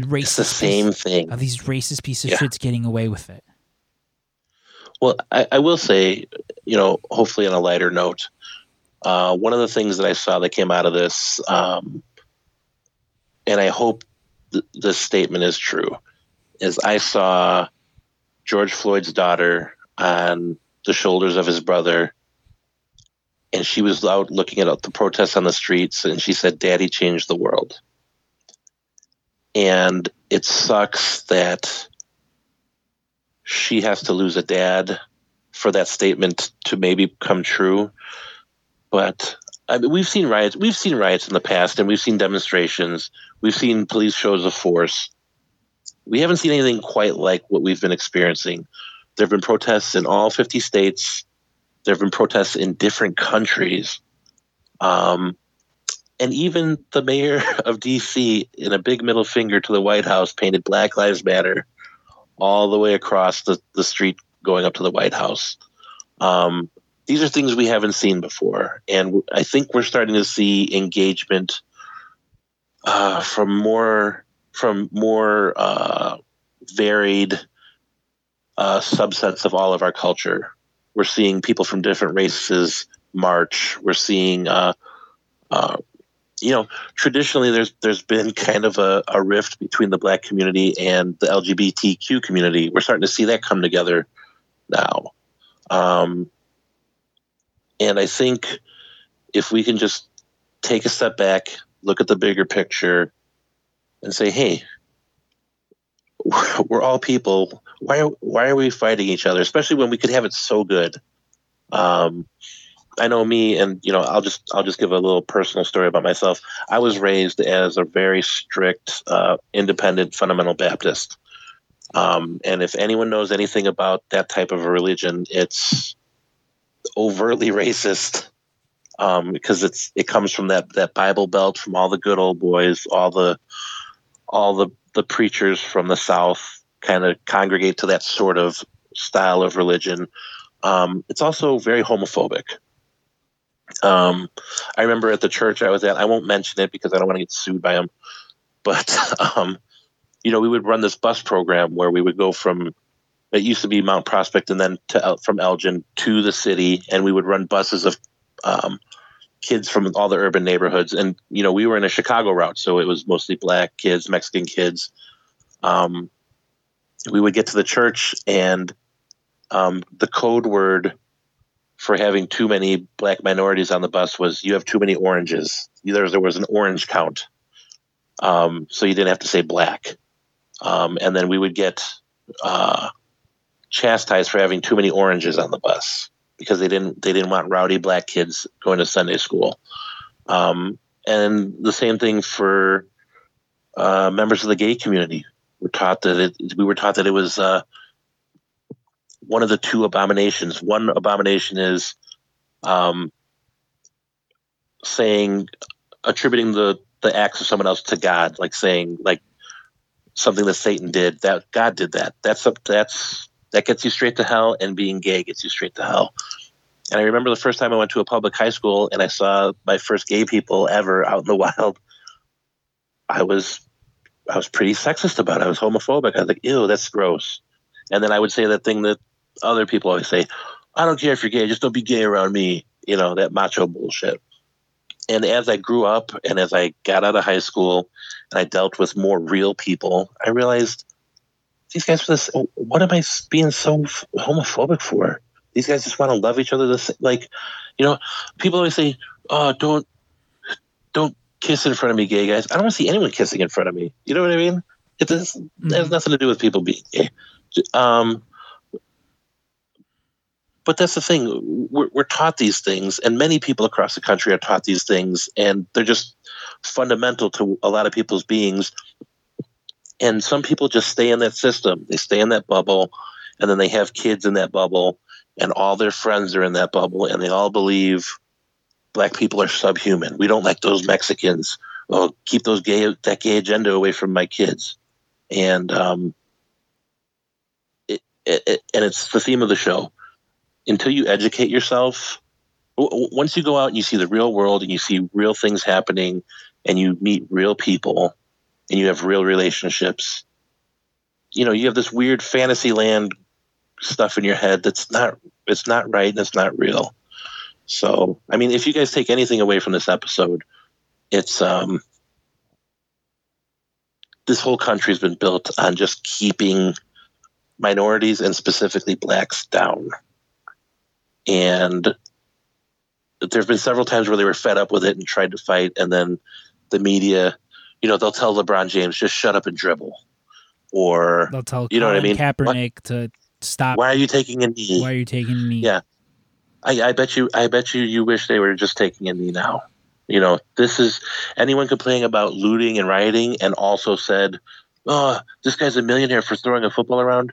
racist It's the same thing. of these racist piece of Yeah. shits getting away with it Well, I, I will say, you know, hopefully on a lighter note, uh, one of the things that I saw that came out of this, um, and I hope th- this statement is true, is I saw George Floyd's daughter on the shoulders of his brother, and she was out looking at the protests on the streets, and she said, "Daddy changed the world." And it sucks that she has to lose a dad for that statement to maybe come true. But I mean, we've seen riots. We've seen riots in the past, and we've seen demonstrations. We've seen police shows of force. We haven't seen anything quite like what we've been experiencing. There have been protests in all 50 states. There have been protests in different countries. Um, and even the mayor *laughs* of DC, in a big middle finger to the White House, painted Black Lives Matter all the way across the, the street going up to the White House. Um, these are things we haven't seen before, and I think we're starting to see engagement uh, from more from more uh, varied uh, subsets of all of our culture. We're seeing people from different races march. We're seeing, uh, uh, you know, traditionally there's there's been kind of a, a rift between the black community and the LGBTQ community. We're starting to see that come together now. Um, and I think if we can just take a step back, look at the bigger picture, and say, hey, *laughs* we're all people. Why why are we fighting each other? Especially when we could have it so good. Um, I know me, and you know, I'll just I'll just give a little personal story about myself. I was raised as a very strict, uh, independent, fundamental Baptist. Um, and if anyone knows anything about that type of a religion, it's overtly racist um, because it's it comes from that that Bible belt from all the good old boys, all the all the the preachers from the South kind of congregate to that sort of style of religion. Um, it's also very homophobic. Um, I remember at the church I was at, I won't mention it because I don't want to get sued by them, but *laughs* um, you know, we would run this bus program where we would go from it used to be Mount Prospect and then to, from Elgin to the city, and we would run buses of um, kids from all the urban neighborhoods. And you know, we were in a Chicago route, so it was mostly black kids, Mexican kids. Um, we would get to the church, and um, the code word for having too many black minorities on the bus was you have too many oranges. Either there was an orange count, um, so you didn't have to say black. Um, and then we would get uh, chastised for having too many oranges on the bus because they didn't they didn't want rowdy black kids going to Sunday school. Um, and the same thing for uh, members of the gay community. We're taught that it, we were taught that it was uh, one of the two abominations. One abomination is um, saying attributing the the acts of someone else to God, like saying like something that Satan did. That God did that. That's a, that's that gets you straight to hell, and being gay gets you straight to hell. And I remember the first time I went to a public high school and I saw my first gay people ever out in the *laughs* wild. I was I was pretty sexist about it. I was homophobic. I was like, ew, that's gross. And then I would say that thing that other people always say, I don't care if you're gay, just don't be gay around me. You know, that macho bullshit. And as I grew up and as I got out of high school and I dealt with more real people, I realized these guys this what am I being so homophobic for? These guys just want to love each other the same like you know, people always say, Oh, don't don't kiss in front of me, gay guys. I don't want to see anyone kissing in front of me. You know what I mean? It has, mm-hmm. it has nothing to do with people being gay. Um, but that's the thing we're, we're, taught these things and many people across the country are taught these things and they're just fundamental to a lot of people's beings and some people just stay in that system. They stay in that bubble and then they have kids in that bubble and all their friends are in that bubble and they all believe black people are subhuman. We don't like those mexicans. Oh keep those gay that gay agenda away from my kids. And um it, it, and it's the theme of the show. Until you educate yourself, once you go out and you see the real world and you see real things happening and you meet real people and you have real relationships, you know, you have this weird fantasy land stuff in your head that's not it's not right and it's not real. So, I mean, if you guys take anything away from this episode, it's um this whole country's been built on just keeping minorities and specifically blacks down. And there have been several times where they were fed up with it and tried to fight, and then the media, you know, they'll tell LeBron James just shut up and dribble, or they'll tell you know Colin what I mean, Kaepernick what? to stop. Why are you taking a knee? Why are you taking a knee? Yeah, I, I bet you, I bet you, you wish they were just taking a knee now. You know, this is anyone complaining about looting and rioting, and also said, "Oh, this guy's a millionaire for throwing a football around."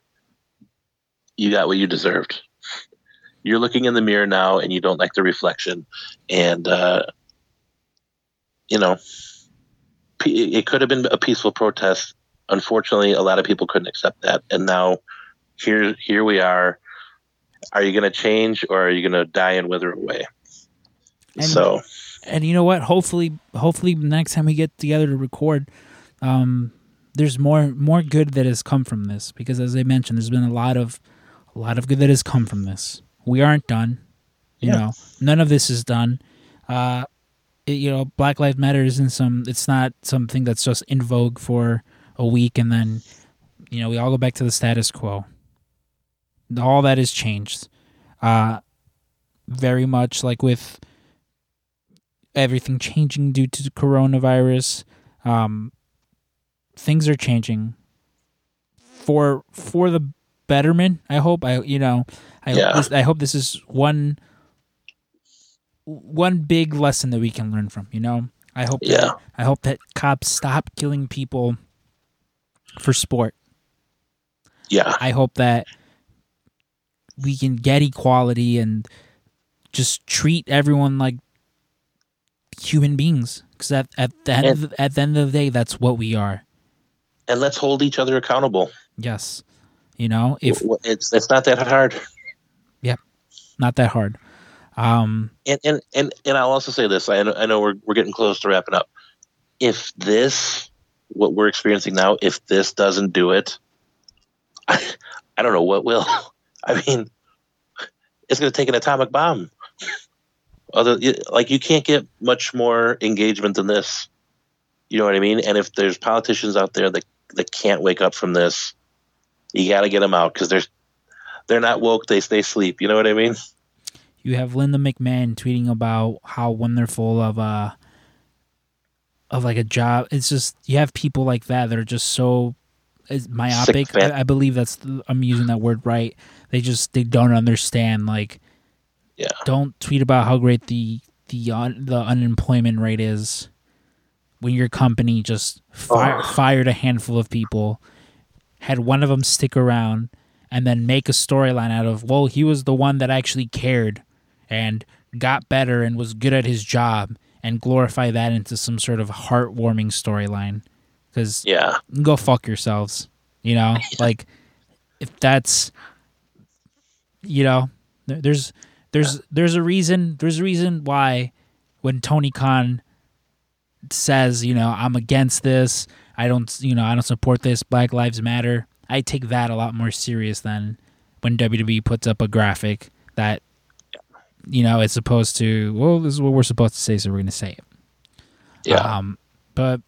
You got what you deserved you're looking in the mirror now and you don't like the reflection and uh, you know it could have been a peaceful protest unfortunately a lot of people couldn't accept that and now here here we are are you going to change or are you going to die and wither away? And- so and you know what? Hopefully, hopefully next time we get together to record, um, there's more more good that has come from this because as I mentioned, there's been a lot of a lot of good that has come from this. We aren't done. You Yeah. know, none of this is done. Uh, you know, Black Lives Matter isn't some. It's not something that's just in vogue for a week and then, you know, we all go back to the status quo. All that has changed. Uh, very much like with everything changing due to coronavirus. Um, things are changing for for the betterment. I hope. I you know. I Yeah. this, I hope this is one one big lesson that we can learn from. You know. I hope. Yeah. That, I hope that cops stop killing people for sport. yeah, I hope that we can get equality and just treat everyone like human beings. Because at, at the end of the, at the end of the day, that's what we are. and let's hold each other accountable. Yes, you know, if it's it's not that hard. Yeah not that hard. Um, And and and, and I'll also say this. I know, I know we're we're getting close to wrapping up. If this what we're experiencing now, if this doesn't do it, *laughs* I, I don't know what will. *laughs* I mean, it's going to take an atomic bomb. Other like you can't get much more engagement than this. You know what I mean? And if there's politicians out there that that can't wake up from this, you got to get them out because they're they're not woke. They stay asleep. You know what I mean? You have Linda McMahon tweeting about how wonderful of a of like a job. It's just you have people like that that are just so myopic. I, I believe that's I'm using that word right. They just they don't understand. Like, Yeah. don't tweet about how great the the un, the unemployment rate is when your company just fire, Oh. fired a handful of people, had one of them stick around, and then make a storyline out of well, he was the one that actually cared and got better and was good at his job and glorify that into some sort of heartwarming storyline. Because Yeah. go fuck yourselves you know? *laughs* Like if that's you know there- there's there's there's a reason there's a reason why when tony khan says you know i'm against this. I don't you know i don't support this black lives matter i take that a lot more serious than when wwe puts up a graphic that you know it's supposed to well this is what we're supposed to say so we're going to say it Yeah. um, but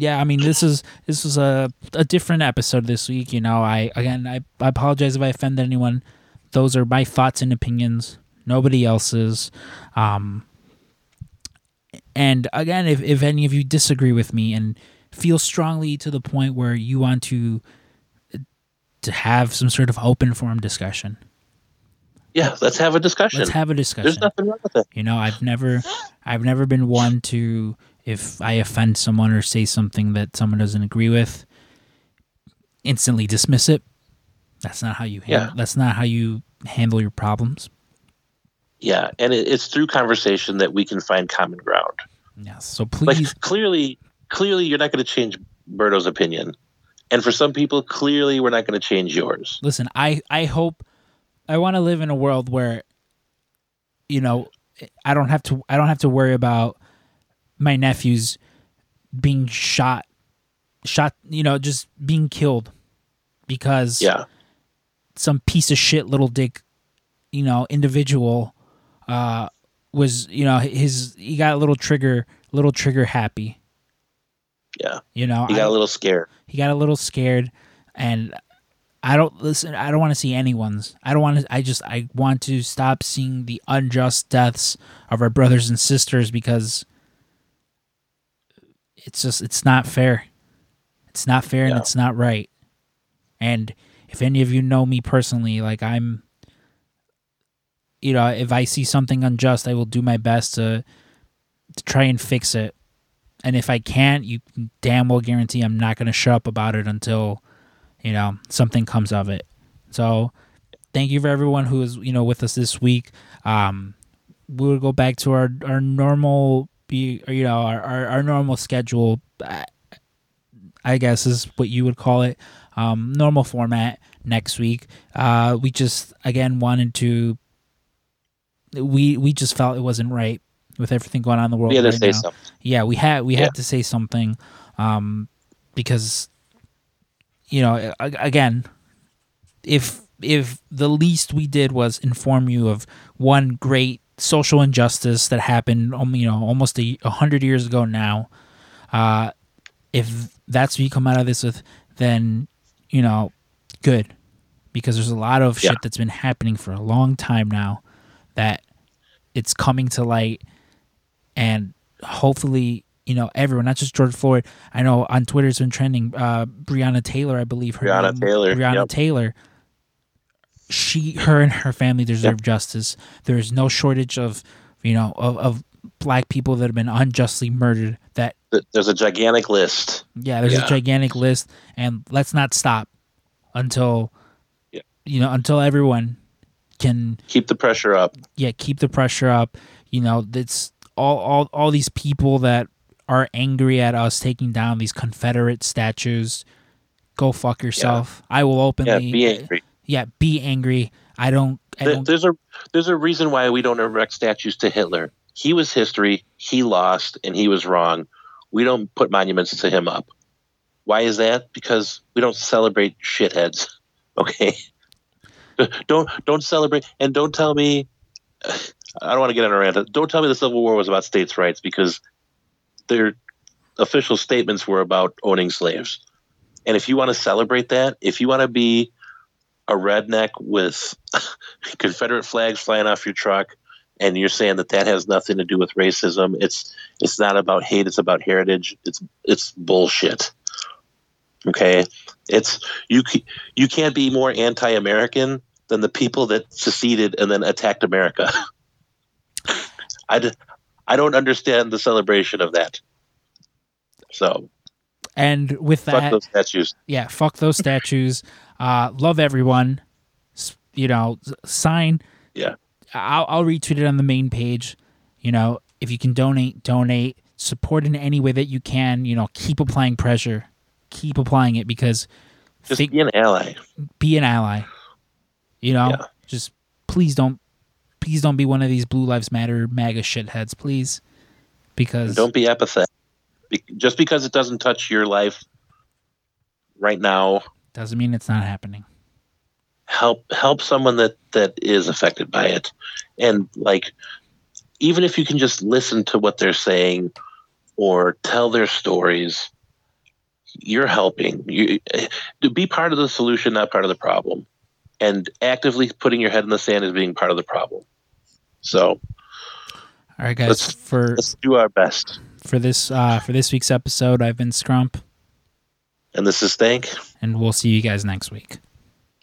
yeah, I mean, this is this was a a different episode this week. You know, I again, I, I apologize if I offended anyone. Those are my thoughts and opinions, nobody else's. Um, and again, if if any of you disagree with me and feel strongly to the point where you want to to have some sort of open forum discussion, yeah. Let's have a discussion. let's have a discussion. There's nothing wrong with it. You know, I've never I've never been one to if I offend someone or say something that someone doesn't agree with, instantly dismiss it. That's not how you handle, Yeah. that's not how you handle your problems. Yeah, and it, it's through conversation that we can find common ground. Yes. So please, Like clearly, clearly, you're not going to change Berto's opinion, and for some people, clearly, we're not going to change yours. listen, I I hope I want to live in a world where you know, I don't have to I don't have to worry about my nephews being shot shot, you know, just being killed because Yeah, some piece of shit little dick, you know, individual uh was, you know, his he got a little trigger little trigger happy. yeah. You know, He got a little scared. he got a little scared and I don't listen I don't want to see anyone's. I don't want to I just I want to stop seeing the unjust deaths of our brothers and sisters because it's just it's not fair. It's not fair and it's not right. And if any of you know me personally, like I'm you know, if I see something unjust, I will do my best to to try and fix it. And if I can't, you can damn well guarantee I'm not going to shut up about it until, you know, something comes of it. So, thank you for everyone who is, you know, with us this week. Um, we'll go back to our our normal, be you know, our, our our normal schedule I guess is what you would call it. Um, normal format next week. Uh, we just again wanted to. We we just felt it wasn't right with everything going on in the world. We had to say now. something. Yeah, we had we Yeah. had to say something, um, because, you know, again, if if the least we did was inform you of one great social injustice that happened, um, you know, almost a, a hundred years ago now, uh, if that's what you come out of this with, then you know, good, because there's a lot of Yeah. shit that's been happening for a long time now that it's coming to light and hopefully you know everyone not just george floyd i know on twitter it's been trending uh breonna taylor i believe her Breonna name- Taylor, breonna yep. taylor she her and her family deserve justice there is no shortage of you know of, of black people that have been unjustly murdered that There's a gigantic list. yeah there's Yeah. a gigantic list and let's not stop until Yeah. you know until everyone can Keep the pressure up. yeah, keep the pressure up. You know, it's all all all these people that are angry at us taking down these Confederate statues. Go fuck yourself. I will openly Yeah, be angry. Yeah, be angry. I don't I don't There's a there's a reason why we don't erect statues to Hitler. He was history. He lost, and he was wrong. We don't put monuments to him up. Why is that? Because we don't celebrate shitheads. *laughs* Okay. *laughs* don't don't celebrate and don't tell me. *sighs* I don't want to get on a rant. Don't tell me the Civil War was about states' rights because their official statements were about owning slaves. And if you want to celebrate that, if you want to be a redneck with *laughs* Confederate flags flying off your truck, and you're saying that that has nothing to do with racism, it's it's not about hate, it's about heritage. It's it's bullshit. Okay, it's you you can't be more anti-American than the people that seceded and then attacked America. *laughs* I, I don't understand the celebration of that. So and with fuck that those statues. yeah, fuck those statues. Uh love everyone. You know, sign Yeah. I'll I'll retweet it on the main page. You know, if you can donate, donate. Support in any way that you can. You know, keep applying pressure. Keep applying it because Just think- be an ally. be an ally. You know, Yeah. just please don't, please don't be one of these Blue Lives Matter MAGA shitheads, please, because Don't be apathetic. Be- just because it doesn't touch your life right now, doesn't mean it's not happening. help help someone that that is affected by it, and like even if you can just listen to what they're saying or tell their stories, you're helping. You eh, be part of the solution, not part of the problem, and actively putting your head in the sand is being part of the problem. So All right, guys, Let's- for let's do our best. for this uh, for this week's episode, I've been Scrump, And this is Thank. and we'll see you guys next week.